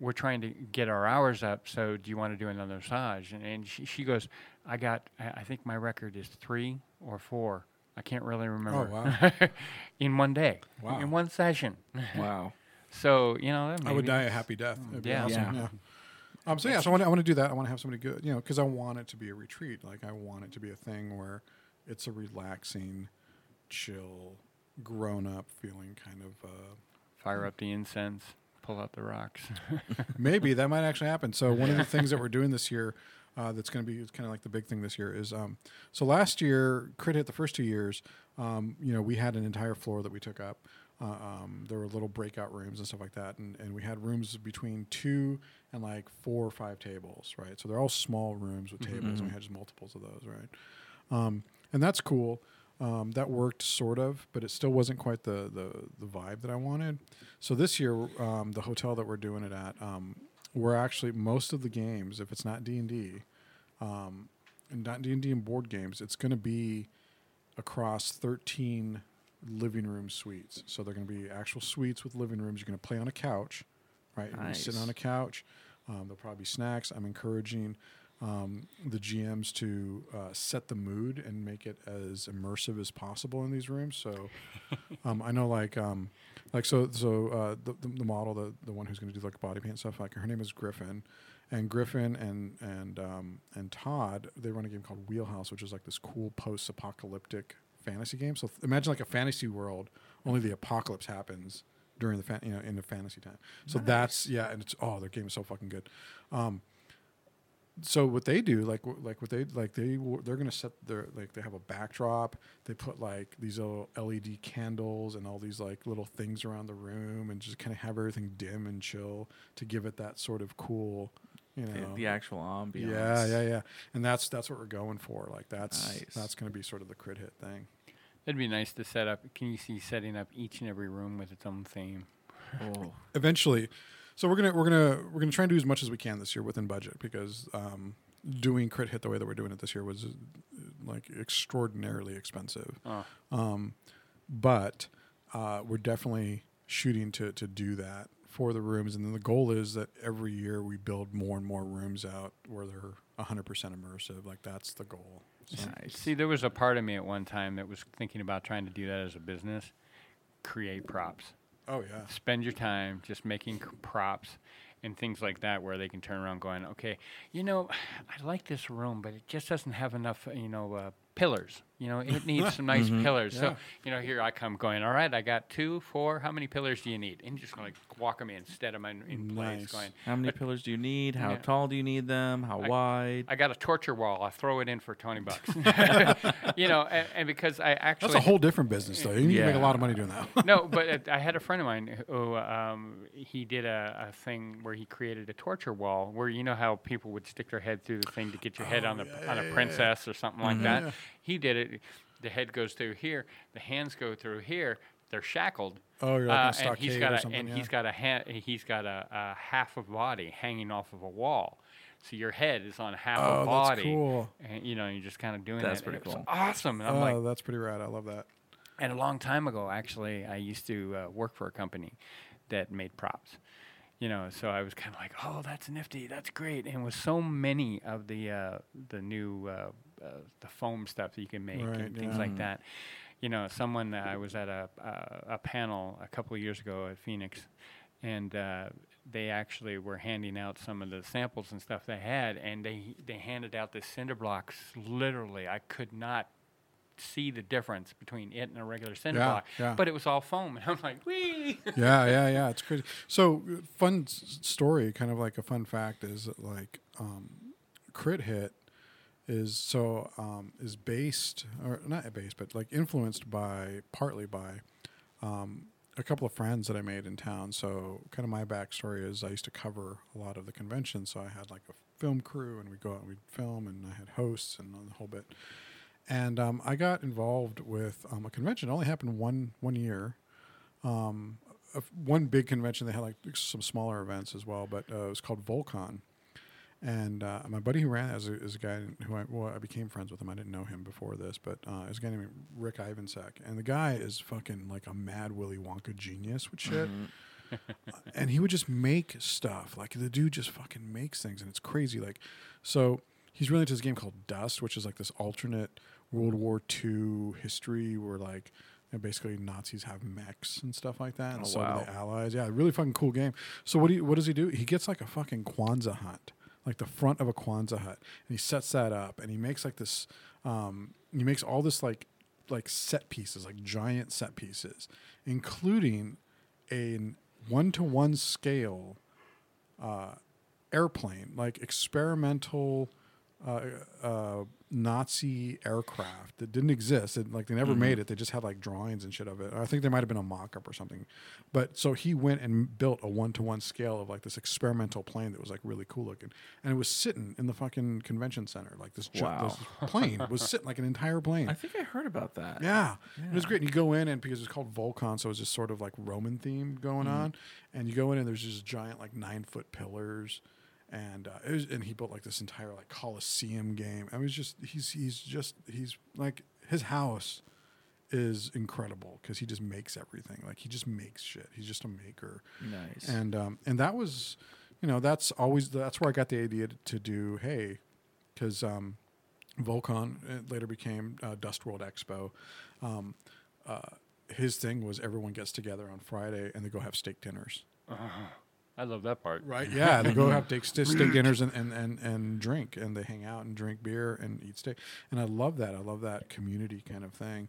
we're trying to get our hours up, so do you want to do another massage?" And, and she, she goes, "I got, I, I think my record is three or four. I can't really remember. Oh, wow. in one day, Wow. in one session. wow. So you know, that I would die a happy death. It'd be Yeah. awesome. Yeah. Yeah. Um, so yeah, so I want, to, I want to do that. I want to have somebody good, you know, because I want it to be a retreat. Like I want it to be a thing where it's a relaxing, chill, grown up feeling kind of. Uh, fire up the incense, pull out the rocks. maybe that might actually happen. So one of the things that we're doing this year, uh, that's going to be kind of like the big thing this year is um, so last year crit hit the first two years. Um, you know, we had an entire floor that we took up. Uh, um, there were little breakout rooms and stuff like that, and, and we had rooms between two and like four or five tables, right? So they're all small rooms with tables, and we had just multiples of those, right? Um, and that's cool. Um, that worked sort of, but it still wasn't quite the, the, the vibe that I wanted. So this year, um, the hotel that we're doing it at, um, we're actually most of the games, if it's not D and D, um, and not D and D and board games, it's going to be across thirteen living room suites. So they're going to be actual suites with living rooms. You're going to play on a couch, right? You're gonna sit on a couch. Um, there'll probably be snacks. I'm encouraging um, the GMs to uh, set the mood and make it as immersive as possible in these rooms. So um, I know, like, um, like so, so uh, the, the model, the the one who's going to do like body paint stuff, like her name is Griffin, and Griffin and and um, and Todd, they run a game called Wheelhouse, which is like this cool post-apocalyptic fantasy game. So th- imagine like a fantasy world, only the apocalypse happens during the fan, you know in the fantasy time. So that's yeah, and it's oh, their game is so fucking good. Um, so what they do like like what they like they w- they're gonna set their like they have a backdrop they put like these little led candles and all these like little things around the room and just kind of have everything dim and chill to give it that sort of cool you The, know the actual ambiance. yeah yeah yeah and that's that's what we're going for like that's Nice. that's gonna be sort of the crit hit thing It'd be nice to set up. Can you see setting up each and every room with its own theme? Oh, eventually so we're gonna we're gonna we're gonna try and do as much as we can this year within budget because um, doing crit hit the way that we're doing it this year was uh, like extraordinarily expensive Oh, um, but uh, we're definitely shooting to to do that for the rooms and then the goal is that every year we build more and more rooms out where they're 100% immersive like that's the goal so, nice. see, there was a part of me at one time that was thinking about trying to do that as a business. Create props. Oh yeah Spend your time just making props and things like that, where they can turn around going, okay, you know, I like this room, but it just doesn't have enough, you know, uh, pillars. You know, it needs some nice pillars. Yeah. So, you know, here I come going, all right, I got two, four. How many pillars do you need? And just going to walk them in instead of them in, in place, Nice. going, How many pillars do you need? How Yeah. tall do you need them? How I- wide? I got a torture wall. I throw it in for 20 bucks. you know, and, and because I actually. that's a whole different business though you can make a lot of money doing that no, but I had a friend of mine who um, he did a, a thing where he created a torture wall where you know how people would stick their head through the thing to get your head on a on a princess or something like that. He did it. The head goes through here. The hands go through here. They're shackled. Oh, you're like in a Uh, and stockade he's or got a, something, and yeah. he's got a ha- he's got a, a half of body hanging off of a wall. So your head is on half Oh, a that's body. cool. And you know, you're just kind of doing that. That's that. pretty and it was cool. awesome. And I'm oh like, that's pretty rad i love that and a long time ago, actually, I used to uh, work for a company that made props. You know, so I was kind of like, "Oh, that's nifty, that's great." And with so many of the uh, the new uh, uh, the foam stuff that you can make Right, and things yeah. like that, you know, someone I was at a a, a panel a couple of years ago at Phoenix, and uh, they actually were handing out some of the samples and stuff they had, and they they handed out the cinder blocks. Literally, I could not see the difference between it and a regular cinder Yeah, block, yeah. but it was all foam, and I'm like, wee. yeah, yeah, yeah. It's crazy. So, fun s- story, kind of like a fun fact is that, like um, Crit Hit is so um, is based or not based, but like influenced by partly by um, a couple of friends that I made in town. So, kind of my backstory is I used to cover a lot of the conventions. So I had like a film crew, and we'd go out and we'd film, and I had hosts and the whole bit. And um, I got involved with um, a convention. It only happened one one year, um, one big convention. They had like some smaller events as well, but uh, it was called Volcon. And uh, my buddy who ran it is a, is a guy who I, well, I became friends with him. I didn't know him before this, but uh, is a guy named Rick Ivansek. And the guy is fucking like a mad Willy Wonka genius with shit. and he would just make stuff. Like the dude just fucking makes things, and it's crazy. Like, so he's really into this game called Dust, which is like this alternate World War II history where like know, basically Nazis have mechs and stuff like that, and Oh, so wow. do the Allies. Yeah, really fucking cool game. So what do you, what does he do? He gets like a fucking Quonset hut, like the front of a Quonset hut, and he sets that up, and he makes like this. Um, he makes all this like like set pieces, like giant set pieces, including a one to one scale uh, airplane, like experimental uh, uh, Nazi aircraft that didn't exist. It, like they never mm-hmm. made it. They just had like drawings and shit of it. I think there might have been a mock up or something. But so he went and built a one to one scale of like this experimental plane that was like really cool looking, and it was sitting in the fucking convention center. Like this, Wow. this plane was sitting like an entire plane. I think I heard about that. Yeah. It was great. And you go in and because it's called Volcon, so it's just sort of like Roman theme going mm-hmm. on. And you go in and there's just giant like nine foot pillars. And uh, it was, and he built like this entire like Coliseum game. I was just he's he's just he's like his house is incredible because he just makes everything. Like he just makes shit. He's just a maker. Nice. And um, and that was, you know, that's always that's where I got the idea to, to do. Hey, because um, Volcon it later became uh, Dust World Expo. Um, uh, his thing was everyone gets together on Friday and they go have steak dinners. I love that part. Right. Yeah. They go have steak, steak dinners and, and, and, and drink, and they hang out and drink beer and eat steak. And I love that. I love that community kind of thing.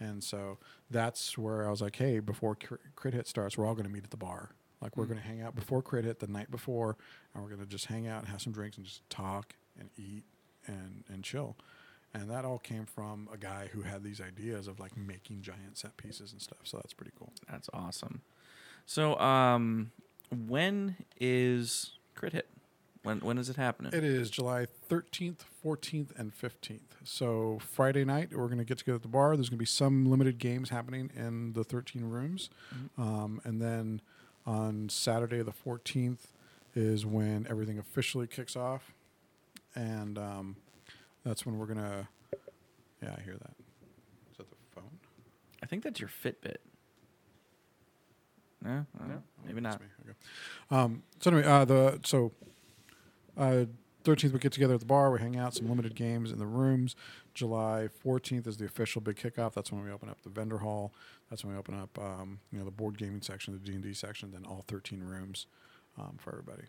And so that's where I was like, hey, before Cr- Crit Hit starts, we're all going to meet at the bar. Like, we're going to hang out before Crit Hit the night before, and we're going to just hang out and have some drinks and just talk and eat and, and chill. And that all came from a guy who had these ideas of like making giant set pieces and stuff. So that's pretty cool. That's awesome. So, um, when is Crit Hit? When when is it happening? It is July 13th, 14th, and 15th. So Friday night, we're going to get together at the bar. There's going to be some limited games happening in the 13 rooms. Um, and then on Saturday, the 14th, is when everything officially kicks off. And um, that's when we're going to. Yeah, I hear that. Is that the phone? I think that's your Fitbit. No, no, maybe That's not. Me. Okay. Um, so anyway, uh, the so uh, 13th we get together at the bar. We hang out, some limited games in the rooms. July 14th is the official big kickoff. That's when we open up the vendor hall. That's when we open up um, you know the board gaming section, the D and D section, then all 13 rooms um, for everybody.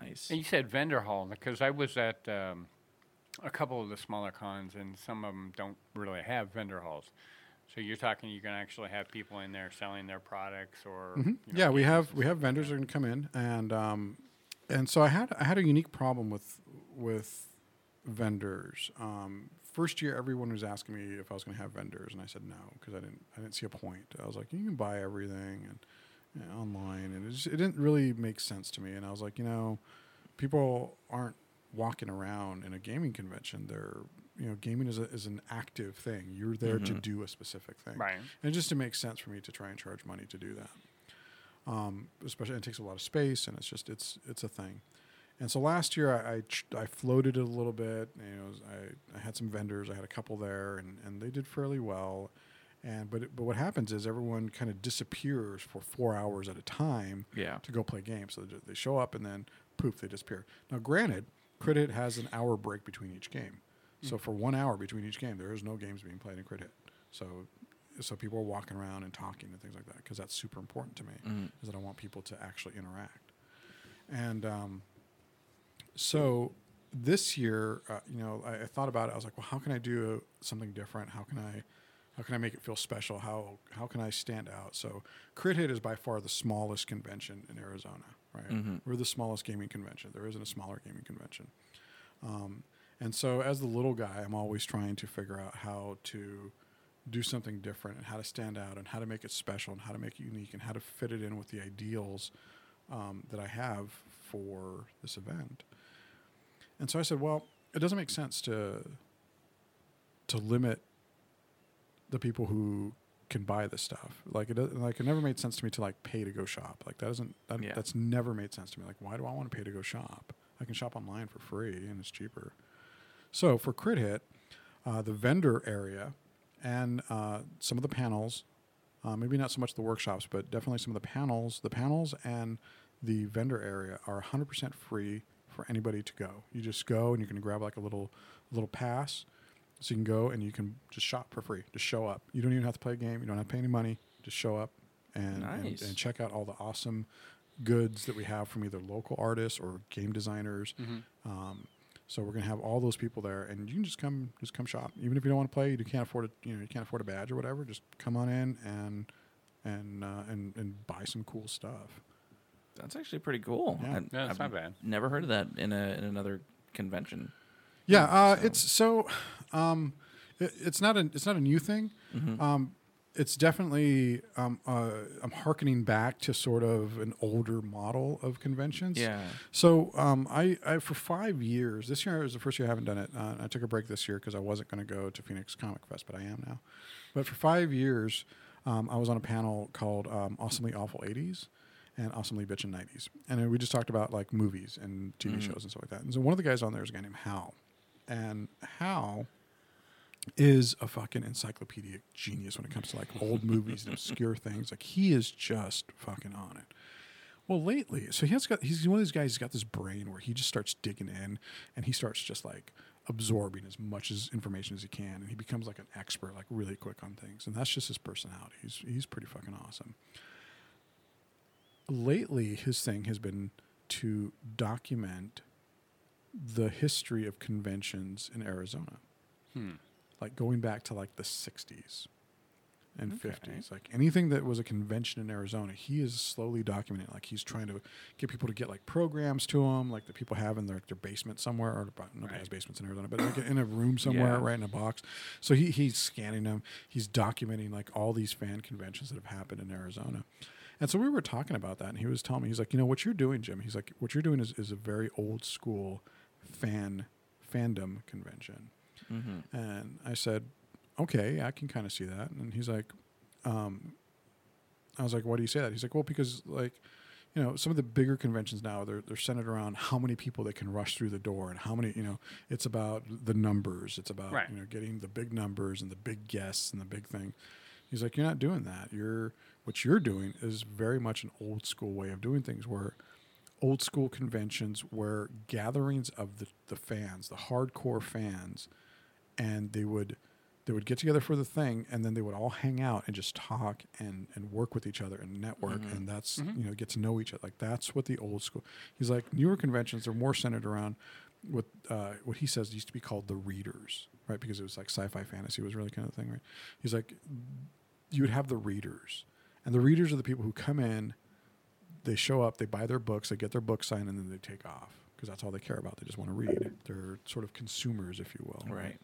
Nice. And you said vendor hall because I was at um, a couple of the smaller cons, and some of them don't really have vendor halls. So you're talking you can actually have people in there selling their products, or you know, Mm-hmm. yeah, we have we have vendors that are going to come in, and um, and so I had I had a unique problem with with vendors. Um, first year, everyone was asking me if I was going to have vendors, and I said no because I didn't I didn't see a point. I was like, you can buy everything and, and online, and it, just, it didn't really make sense to me. And I was like, you know, people aren't walking around in a gaming convention. They're you know, gaming is a, is an active thing. You're there to do a specific thing, Right. And just to make sense for me to try and charge money to do that um, especially it takes a lot of space and it's just it's it's a thing. And so last year I I, ch- I floated it a little bit. You know, I, I had some vendors. I had a couple there, and, and they did fairly well. And but it, but what happens is everyone kind of disappears for four hours at a time. Yeah. To go play games, so they, they show up and then poof they disappear. Now, granted, Crit Hit has an hour break between each game, so for one hour between each game, there is no games being played in Crit Hit. So so people are walking around and talking and things like that because that's super important to me. Is that I want people to actually interact, and um, so this year, uh, you know, I, I thought about it. I was like, well, how can I do something different? How can I, how can I make it feel special? How how can I stand out? So, Crit Hit is by far the smallest convention in Arizona. Right, we're the smallest gaming convention. There isn't a smaller gaming convention. Um, and so, as the little guy, I'm always trying to figure out how to do something different and how to stand out and how to make it special and how to make it unique and how to fit it in with the ideals um, that I have for this event. And so I said, well, it doesn't make sense to to limit the people who can buy this stuff. Like it like it never made sense to me to like pay to go shop. Like that doesn't that, Yeah. that's never made sense to me. Like why do I want to pay to go shop? I can shop online for free and it's cheaper. So for Crit Hit, uh, the vendor area and uh, some of the panels, uh, maybe not so much the workshops, but definitely some of the panels, the panels and the vendor area are 100% free for anybody to go. You just go and you can grab like a little little pass, so you can go and you can just shop for free. Just show up. You don't even have to play a game. You don't have to pay any money. Just show up and, and, Nice. and check out all the awesome goods that we have from either local artists or game designers. Um, so we're gonna have all those people there, and you can just come, just come shop. Even if you don't want to play, you can't afford a, you know, you can't afford a badge or whatever. Just come on in and and uh, and and buy some cool stuff. That's actually pretty cool. Yeah. I- Yeah, that's I've not bad. Never heard of that in a in another convention. Yeah, uh, it's so. Um, it, it's not a it's not a new thing. Mm-hmm. Um, it's definitely um, uh, I'm harkening back to sort of an older model of conventions. Yeah. So um, I, I for five years. This year was the first year I haven't done it. Uh, I took a break this year because I wasn't going to go to Phoenix Comic Fest, but I am now. But for five years, um, I was on a panel called um, "Awesomely Awful '80s" and "Awesomely Bitchin' '90s," and we just talked about like movies and TV shows and stuff like that. And so one of the guys on there is a guy named Hal, and Hal is a fucking encyclopedic genius when it comes to like old movies and obscure things. Like he is just fucking on it. Well, lately, so he has got he's one of these guys. He's got this brain where he just starts digging in, and he starts just like absorbing as much as information as he can, and he becomes like an expert, like really quick on things. And that's just his personality. He's he's pretty fucking awesome. Lately, his thing has been to document the history of conventions in Arizona hmm. Like going back to like the 60s and 50s like anything that was a convention in arizona he is slowly documenting like he's trying to get people to get like programs to them like that people have in their, their basement somewhere or nobody has basements in arizona but like in a room somewhere Yeah. right in a box. So he, he's scanning them. He's documenting like all these fan conventions that have happened in arizona. And so we were talking about that and he was telling me he's like you know what you're doing jim he's like what you're doing is, is a very old school fan fandom convention and I said, okay, I can kind of see that. And he's like, um, I was like, why do you say that? He's like, well, because like, you know, some of the bigger conventions now they're they're centered around how many people they can rush through the door and how many, you know, it's about the numbers. It's about Right. you know getting the big numbers and the big guests and the big thing. He's like, you're not doing that. You're what you're doing is very much an old school way of doing things where old school conventions where gatherings of the, the fans, the hardcore fans, and they would they would get together for the thing and then they would all hang out and just talk and, and work with each other and network and that's you know get to know each other like that's what the old school he's like newer conventions are more centered around what uh, what he says used to be called the readers right because it was like sci-fi fantasy was really kind of the thing right he's like you would have the readers and the readers are the people who come in they show up, they buy their books, they get their book signed, and then they take off because that's all they care about. They just want to read. They're sort of consumers, if you will. Right.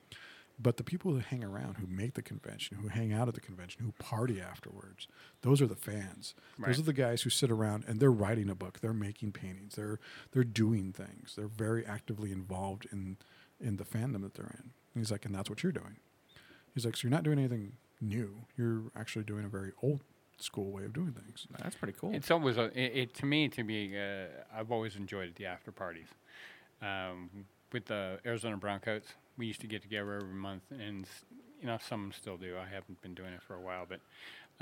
But the people who hang around, who make the convention, who hang out at the convention, who party afterwards, those are the fans. Right. Those are the guys who sit around and they're writing a book, they're making paintings, they're they're doing things, they're very actively involved in in the fandom that they're in. And he's like, and that's what you're doing. He's like, so you're not doing anything new. You're actually doing a very old school way of doing things. That's pretty cool. It's always a, it, it to me to be. Uh, I've always enjoyed the after parties. Um, with the Arizona Browncoats, we used to get together every month, and you know some still do. I haven't been doing it for a while, but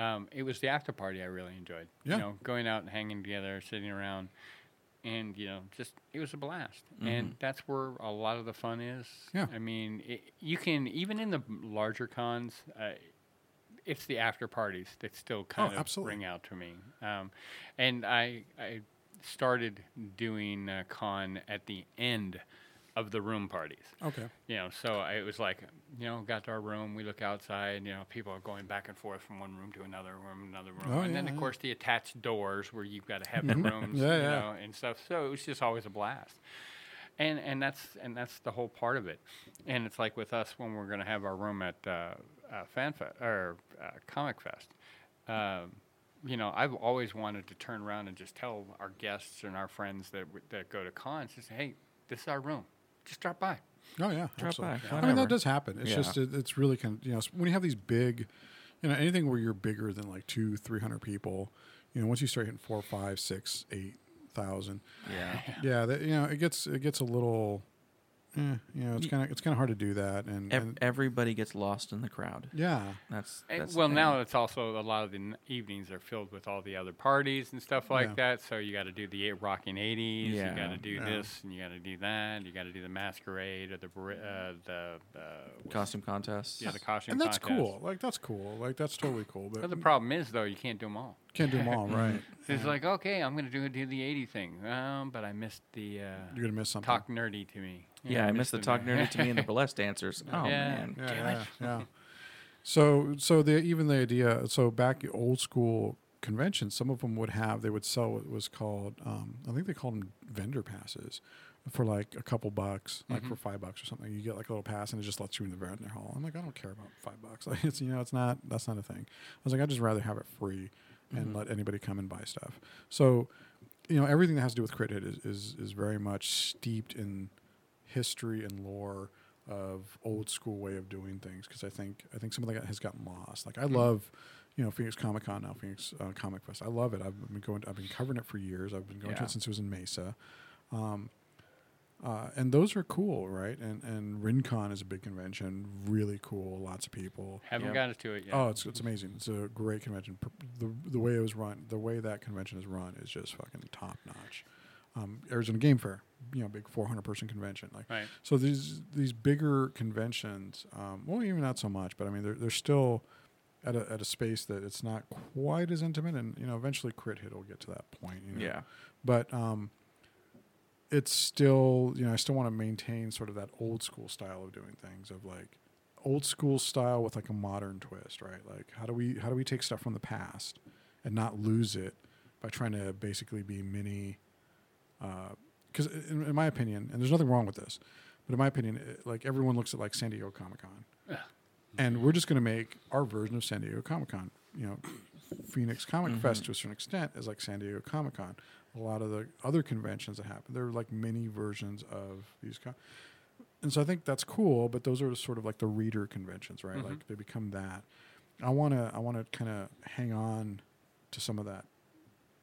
um, it was the after party I really enjoyed. Yeah. You know, going out and hanging together, sitting around, and you know, just it was a blast. And that's where a lot of the fun is. Yeah. I mean, it, you can even in the larger cons. Uh, it's the after parties that still kind of Oh, absolutely. ring out to me. Um, and I I started doing uh, con at the end of the room parties. Okay. You know, so I, it was like, you know, got to our room, we look outside, you know, people are going back and forth from one room to another room, another room. Oh, and then, of yeah. course, the attached doors where you've got to have the rooms, Yeah, you yeah. know, and stuff. So it was just always a blast. And, and that's and that's the whole part of it, and it's like with us when we're going to have our room at uh, uh, FanFest or uh, Comic Fest. Um, you know, I've always wanted to turn around and just tell our guests and our friends that w- that go to cons, just say, hey, this is our room. Just drop by. Oh yeah, Drop absolutely. by, I mean that does happen. It's Yeah. just it, it's really kind of you know when you have these big, you know anything where you're bigger than like two three hundred people, you know once you start hitting four five six eight thousand, Yeah. yeah, that, you know it gets it gets a little, eh, you know it's kind of it's kind of hard to do that and, Ev- and everybody gets lost in the crowd. yeah That's, And- that's the well, thing. now it's also a lot of the n- evenings are filled with all the other parties and stuff like Yeah. that. So you got to do the eight rocking eighties. Yeah. You got to do Yeah. this and you got to do that. You got to do the masquerade or the bar- uh, the uh, what's- costume contests. yeah the costume. and that's contest. cool like that's cool like that's totally cool but But the problem is though you can't do them all. Can't do them all right It's like okay, I'm gonna do do the eighty thing, um, but I missed the uh, you're gonna miss something talk nerdy to me. Yeah, I missed the talk nerdy to me and the burlesque dancers. Oh Yeah. man. yeah, Damn yeah, it. yeah. So, so the even the idea. So back old school conventions, some of them would have they would sell what was called. Um, I think they called them vendor passes for like a couple bucks, like for five bucks or something. You get like a little pass, and it just lets you in the vendor hall. I'm like, I don't care about five bucks. Like it's you know, it's not that's not a thing. I was like, I'd just rather have it free and let anybody come and buy stuff. So, you know, everything that has to do with crit hit is is, is very much steeped in history and lore of old school way of doing things because I think I think some of that has gotten lost. Like I love, you know, Phoenix Comic Con now, Phoenix uh, Comic Fest. I love it. I've been going. I've been covering it for years. I've been going to it since it was in Mesa. Um, uh, and those are cool, right? And and RinCon is a big convention, really cool, lots of people. Haven't Yep. got to it yet. Oh, it's it's amazing. It's a great convention. The the way it was run, the way that convention is run is just fucking top notch. Um, Arizona Game Fair, you know, big 400 person convention. Like, Right. so these these bigger conventions, um, well, even not so much, but I mean, they're they're still at a at a space that it's not quite as intimate, and you know, eventually Crit Hit will get to that point. You know? Yeah. but um, it's still you know I still want to maintain sort of that old school style of doing things of like old school style with like a modern twist, right? Like how do we how do we take stuff from the past and not lose it by trying to basically be mini uh, because in, in my opinion, and there's nothing wrong with this, but in my opinion, it, like everyone looks at like San Diego Comic Con, and we're just going to make our version of San Diego Comic Con. You know, Phoenix Comic mm-hmm. Fest to a certain extent is like San Diego Comic Con. A lot of the other conventions that happen, they're like mini versions of these. Con- and so I think that's cool, but those are sort of like the reader conventions, right? Mm-hmm. Like they become that. I want to I want to kind of hang on to some of that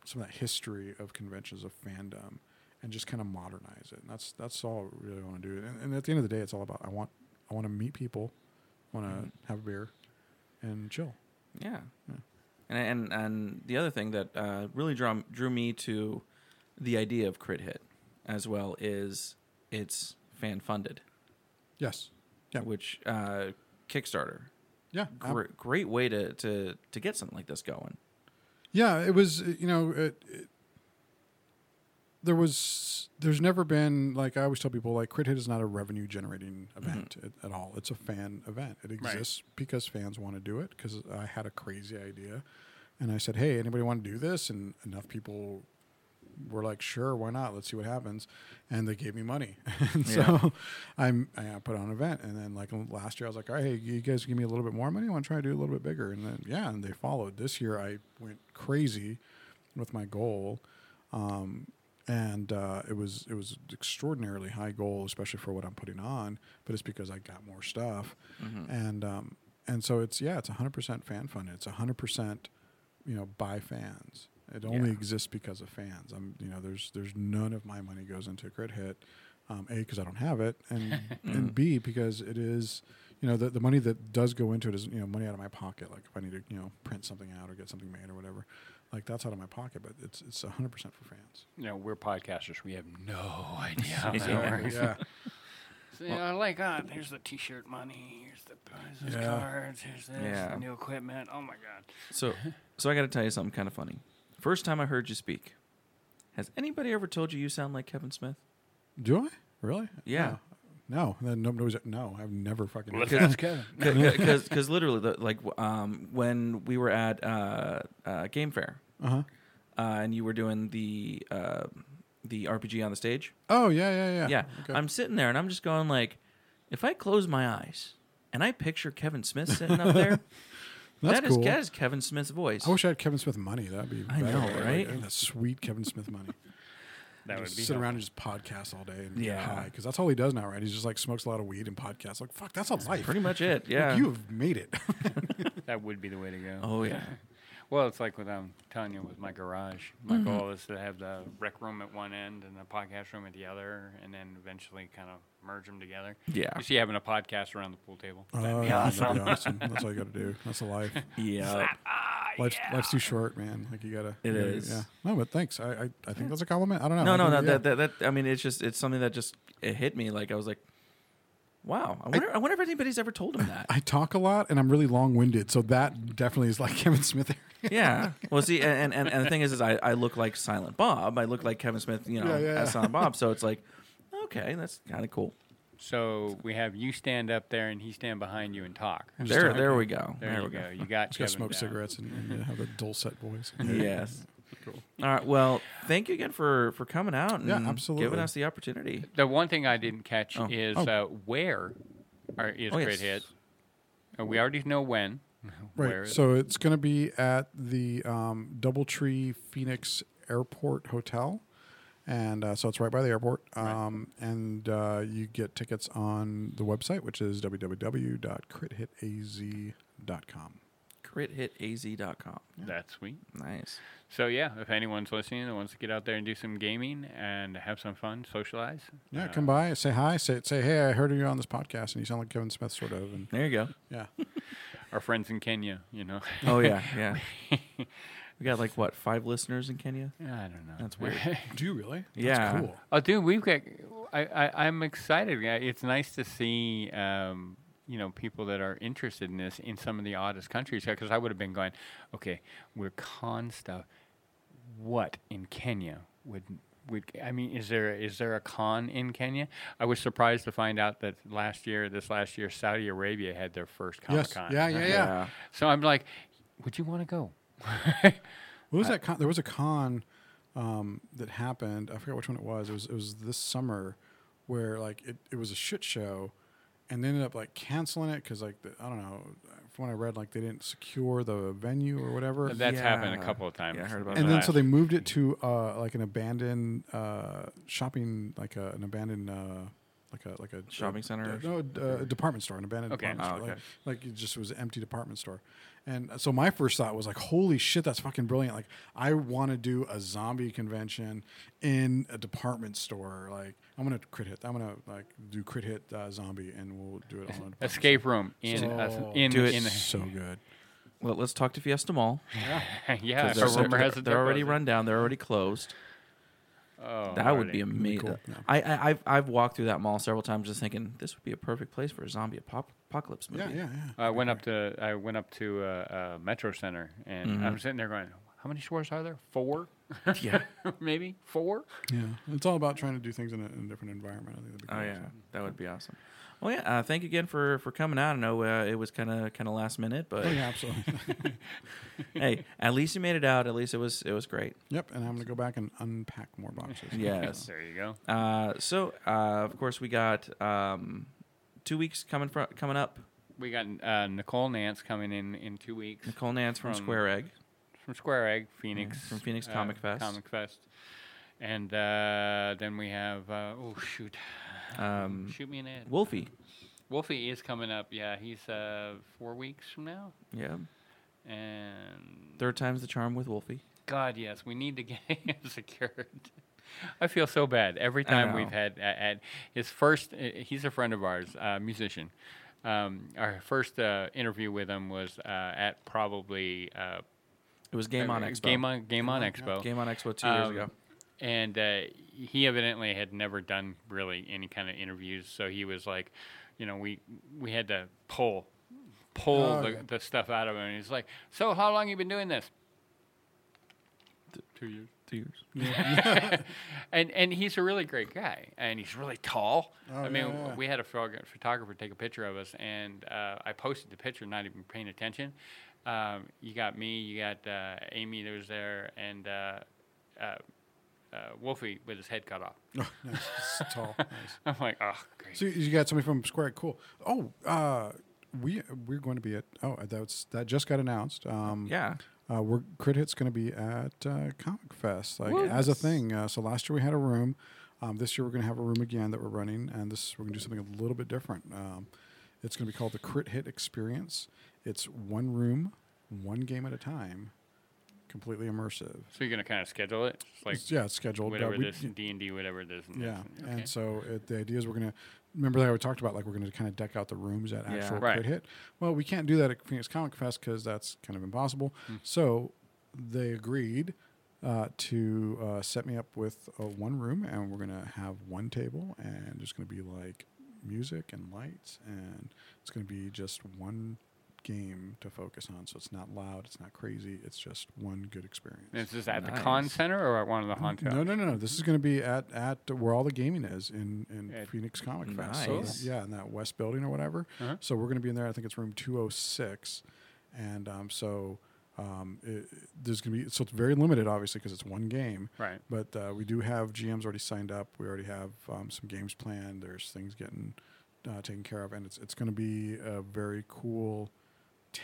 some of that history of conventions of fandom and just kind of modernize it. And that's that's all I really want to do. And, and at the end of the day, it's all about I want I want to meet people, want to mm-hmm. have a beer, and chill. Yeah. And, and and the other thing that uh, really drew drew me to the idea of crit hit as well is it's fan funded, Yes. Yeah. which uh, Kickstarter. Yeah. Great, great way to, to to get something like this going. Yeah, it was. You know, it, it, there was. There's never been like I always tell people like Crit Hit is not a revenue generating event at, at all. It's a fan event. It exists because fans want to do it. Because I had a crazy idea, and I said, "Hey, anybody want to do this?" And enough people were like, "Sure, why not? Let's see what happens." And they gave me money, and so I'm I put on an event. And then like last year, I was like, "All right, hey, you guys give me a little bit more money. I want to try to do a little bit bigger." And then yeah, and they followed. This year, I went crazy with my goal, um, and uh, it was it was extraordinarily high goal, especially for what I'm putting on. But it's because I got more stuff, and um, and so it's yeah, it's 100% fan funded. It's 100% you know by fans. It only Yeah. exists because of fans. I'm you know there's there's none of my money goes into a crit hit. Um, a because I don't have it, and and B because it is you know the the money that does go into it is you know money out of my pocket. Like if I need to you know print something out or get something made or whatever, like that's out of my pocket. But it's it's 100% for fans. You know, we're podcasters. We have no idea how that works. yeah. So, you know, like, ah, here's the T-shirt money. Here's the here's these Yeah. cards. Here's this Yeah. new equipment. Oh my god. So, so I got to tell you something kind of funny. First time I heard you speak, has anybody ever told you you sound like Kevin Smith? Do I really? Yeah. No, no, no, I've never fucking. That's. Because literally, the, like um, when we were at uh, uh, Game Fair, Uh-huh. uh, and you were doing the uh, the RPG on the stage, Oh yeah, yeah, yeah. yeah, Okay. I'm sitting there and I'm just going like, if I close my eyes and I picture Kevin Smith sitting up there, That's that is cool. that is Kevin Smith's voice. I wish I had Kevin Smith money. That'd be. I better. know, right? That sweet Kevin Smith money. That would be sit helpful. around and just podcast all day and Yeah. get high because that's all he does now, right? He's just like smokes a lot of weed and podcasts. Like fuck, that's a life. Pretty much it. Like, Yeah. you have made it. That would be the way to go. oh yeah. Well, it's like what I'm telling you with my garage. My mm-hmm. goal is to have the rec room at one end and the podcast room at the other, and then eventually kind of merge them together. Yeah. You see, having a podcast around the pool table. Oh, That'd be yeah, awesome. that'd be awesome. That's all you got to do. That's a life. Yeah. Ah, life's, life's too short, man. Like you gotta. It you gotta- is. Yeah. No, but thanks. I, I, I think that's a compliment. I don't know. No, I no, think- no. yeah. That, that, that, I mean, it's just, it's something that just, it hit me. Like, I was like, wow. I wonder, I, wonder if anybody's ever told him that. I talk a lot and I'm really long winded, so that definitely is like Kevin Smith. yeah. Well, see, and, and, and the thing is, is I, I look like Silent Bob. I look like Kevin Smith, you know, Yeah, yeah, as. Silent Bob. So it's like, okay, that's kind of cool. So we have you stand up there and he stand behind you and talk. There, there we go. There, There, you we go. go. You got Just gotta Kevin smoke down. cigarettes and, and have a dulcet voice. Yes. All right. Well, thank you again for for coming out and Yeah, giving us the opportunity. The one thing I didn't catch Oh. is Oh. uh, where are, is Oh, Crit yes. Hit. Uh, we already know when. Right. is So it's going to be at the um, DoubleTree Phoenix Airport Hotel. And uh, so it's right by the airport. Um, And uh, you get tickets on the website, which is www.crithitaz.com. CritHitAZ.com. That's sweet. Nice. So yeah, if anyone's listening that wants to get out there and do some gaming and have some fun, socialize. Yeah, uh, come by, say hi, say say hey, I heard you on this podcast, and you sound like Kevin Smith, sort of, and There you go. yeah, Our friends in Kenya, you know. Oh yeah, yeah. we got like what five listeners in Kenya? Yeah, I don't know. That's weird. do you really? Yeah. That's cool. Oh, dude, we've got. I, I I'm excited. Yeah, It's nice to see. Um, you know, people that are interested in this in some of the oddest countries. Because I would have been going, okay, we're con stuff. What in Kenya would would I mean? Is there is there a con in Kenya? I was surprised to find out that last year, this last year, Saudi Arabia had their first Comic Yes, Con. yeah, yeah, yeah. Yeah. So I'm like, would you want to go? What was that? Con? There was a con um, that happened. I forgot which one it was. It was it was this summer, where like it, it was a shit show, and they ended up like canceling it because like the, I don't know. From what I read, like they didn't secure the venue or whatever. That's happened a couple of times. Yeah, I heard about in and the then so they moved it to uh, like an abandoned uh, shopping, like a, an abandoned. Uh, like a like a Shopping center? no, uh, a department store, an abandoned Okay. department Oh, store. okay. Like, like it just was an empty department store, and so my first thought was like, "Holy shit, that's fucking brilliant!" Like, I want to do a zombie convention in a department store. Like, I'm gonna crit hit. I'm gonna like do crit hit uh, zombie, and we'll do it all in a department escape room in So- a, in Do it in store. So good. Well, let's talk to Fiesta Mall. Yeah, yeah. they're, rumor has they're, it, they're already run down. They're already closed. Oh, That would be amazing. cool, yeah. I, I I've I've walked through that mall several times, just thinking this would be a perfect place for a zombie apop- apocalypse movie. Yeah, yeah, yeah. I went up to I went up to uh, uh, Metro Center and Mm-hmm. I'm sitting there going, how many stores are there? Four, yeah. maybe four. Yeah, it's all about trying to do things in a, in a different environment. I think that'd be Oh cool. yeah, that would be awesome. Well, yeah. Uh, thank you again for for coming out. I know uh, it was kind of kind of last minute, but Oh yeah, absolutely. hey, at least you made it out. At least it was it was great. yep, and I'm gonna go back and unpack more boxes. Yes. There you go. Uh, so uh, of course we got um, two weeks coming fro- coming up. We got uh, Nicole Nance coming in in two weeks Nicole Nance from, From- Square Egg. From Square Egg, Phoenix, from Phoenix uh, Comic Fest. Comic Fest, and uh, then we have uh, oh shoot, Um, shoot me an ad. Wolfie. Wolfie is coming up. Yeah, he's uh, four weeks from now, Yeah. and Third time's the charm with Wolfie. God, yes, we need to get him secured. I feel so bad every time we've had at, at his first. uh, He's a friend of ours, uh, musician. Um, our first uh, interview with him was uh, at probably uh, It was Game on Expo. Game on Game on Expo. Game on Expo two years Um, ago. and uh, he evidently had never done really any kind of interviews, so he was like, you know, we we had to pull pull Oh, the, yeah. the stuff out of him. And he's like, "So how long you been doing this?" Two years. Two years. and and he's a really great guy, and he's really tall. Oh, I mean, yeah, yeah. we had a photog- photographer take a picture of us, and uh, I posted the picture, not even paying attention. Um, you got me, you got uh, Amy that was there, and uh, uh, uh, Wolfie with his head cut off. Oh, nice. It's tall. Nice. I'm like, oh, great. So you got somebody from Square. Cool. Oh, uh, we we're going to be at. Oh, that's that just got announced. Um, Yeah. Uh, we're Crit Hit's going to be at uh, Comic Fest, like as a thing. Uh, so last year we had a room. Um, this year we're going to have a room again that we're running, and this we're going to do something a little bit different. Um, it's going to be called the Crit Hit Experience. It's one room, one game at a time, completely immersive. So you're gonna kind of schedule it, like It's- yeah, it's scheduled. whatever we- this D and D, whatever this. And yeah, this okay. and so it, the idea is we're gonna remember that we talked about like we're gonna kind of deck out the rooms at Yeah. actual Right. crit hit. Well, we can't do that at Phoenix Comic Fest because that's kind of impossible. So they agreed uh, to uh, set me up with uh, one room, and we're gonna have one table, and there's gonna be like music and lights, and it's gonna be just one game to focus on. So it's not loud, it's not crazy, it's just one good experience. Is this at the con center or at one of the haunt No, no, no, no. This is going to be at at where all the gaming is in in At- Phoenix Comic Fest. So Nice. yeah, in that west building or whatever. Uh-huh. So we're going to be in there. I think it's room two hundred six, and um, so um, it, there's going to be so it's very limited, obviously, because it's one game. Right. But uh, we do have GMs already signed up. We already have um, some games planned. There's things getting uh, taken care of, and it's it's going to be a very cool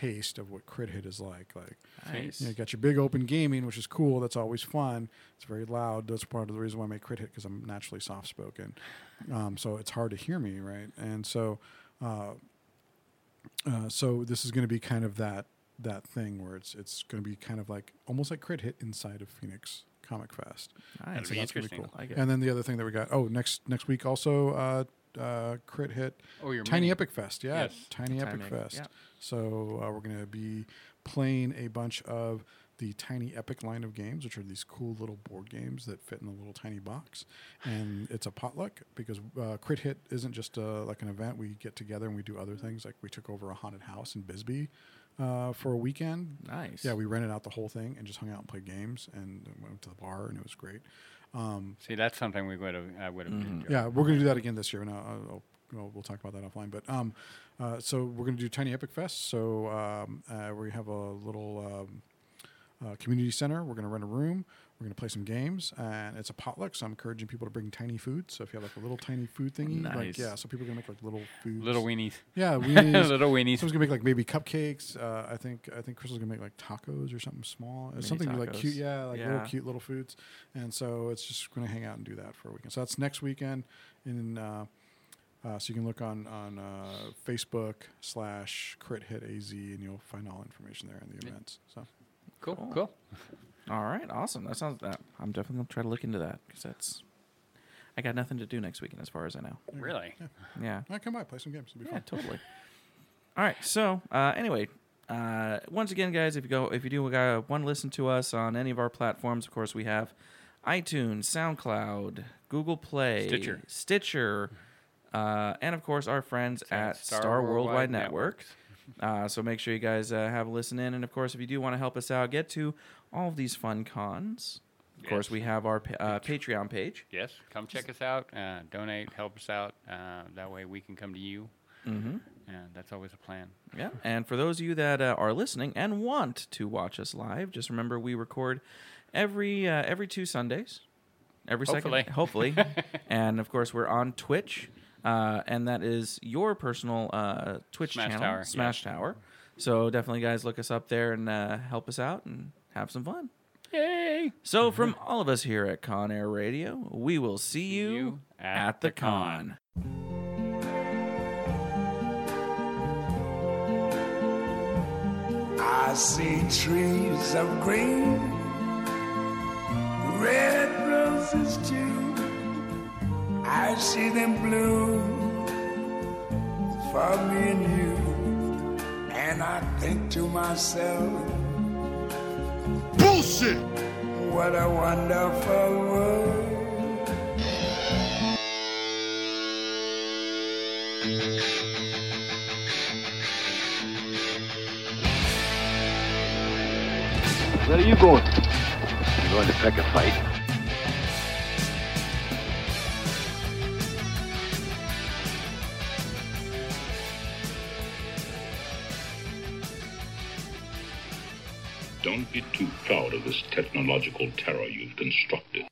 taste of what crit hit is like like Nice. you, know, you got your big open gaming, which is cool. That's always fun. It's very loud. That's part of the reason why I make crit hit because I'm naturally soft spoken. Um, so it's hard to hear me, right? And so, uh, uh, so this is going to be kind of that that thing where it's it's going to be kind of like almost like crit hit inside of Phoenix Comic Fest. Nice. That'd be that's gonna interesting. cool. Like. And then the other thing that we got oh next next week also uh, uh, crit hit Oh, your Tiny mini. Epic Fest, yeah, Yes. Tiny Epic Tiny Epic, Fest. yeah. So uh, we're going to be playing a bunch of the Tiny Epic line of games, which are these cool little board games that fit in a little tiny box, and it's a potluck because uh, Crit Hit isn't just uh, like an event. We get together and we do other things. Like we took over a haunted house in Bisbee uh, for a weekend. Nice. Yeah, we rented out the whole thing and just hung out and played games and went to the bar and it was great. Um, See, that's something we would have. I would have. enjoyed. yeah, we're going to do that again this year, and I'll, I'll, we'll, we'll talk about that offline. But um, uh, so we're going to do Tiny Epic Fest. So um, uh, we have a little um, uh, community center. We're going to rent a room. We're going to play some games, and it's a potluck. So I'm encouraging people to bring tiny food. So if you have like a little tiny food thingy, like yeah, so people are going to make like little food. Little weenies. Yeah, weenies. Little weenies. Someone's gonna make like maybe cupcakes. Uh, I think I think Crystal's gonna make like tacos or something small. Mini something like cute, yeah, like little cute little foods. And so it's just gonna hang out and do that for a weekend. So that's next weekend. In uh, uh, so you can look on on uh, Facebook slash Crit Hit AZ, and you'll find all information there in the events. So Cool. Cool. Cool. All right. Awesome. That sounds. That I'm definitely gonna try to look into that because that's. I got nothing to do next weekend, as far as I know. Really? Yeah. all right, come by, play some games. It'll be Yeah, fun. totally. All right. So, uh, anyway, uh, once again, guys, if you go, if you do uh, want to listen to us on any of our platforms, of course, we have iTunes, SoundCloud, Google Play, Stitcher. Stitcher, uh, and of course, our friends at Star Star, Worldwide, Worldwide Network. Uh, so make sure you guys uh, have a listen in, and of course, if you do want to help us out, get to all of these fun cons. Of course, Yes. we have our uh, Patreon page. Yes. Come check us out. Uh, donate. Help us out. Uh, that way we can come to you. Mm-hmm. And that's always a plan. Yeah, and for those of you that uh, are listening and want to watch us live, just remember we record every uh, every two Sundays, every Hopefully. second, hopefully, and of course we're on Twitch, uh, and that is your personal uh, Twitch Smash channel, Tower, Smash Tower. So definitely, guys, look us up there and uh, help us out and have some fun. Yay! So from all of us here at Con Air Radio, we will see you, you at, at the the con. con. I see trees of green, red roses too. I see them bloom for me and you. And I think to myself, bullshit! What a wonderful world. Where are you going? I'm going to pick a fight. Be too proud of this technological terror you've constructed.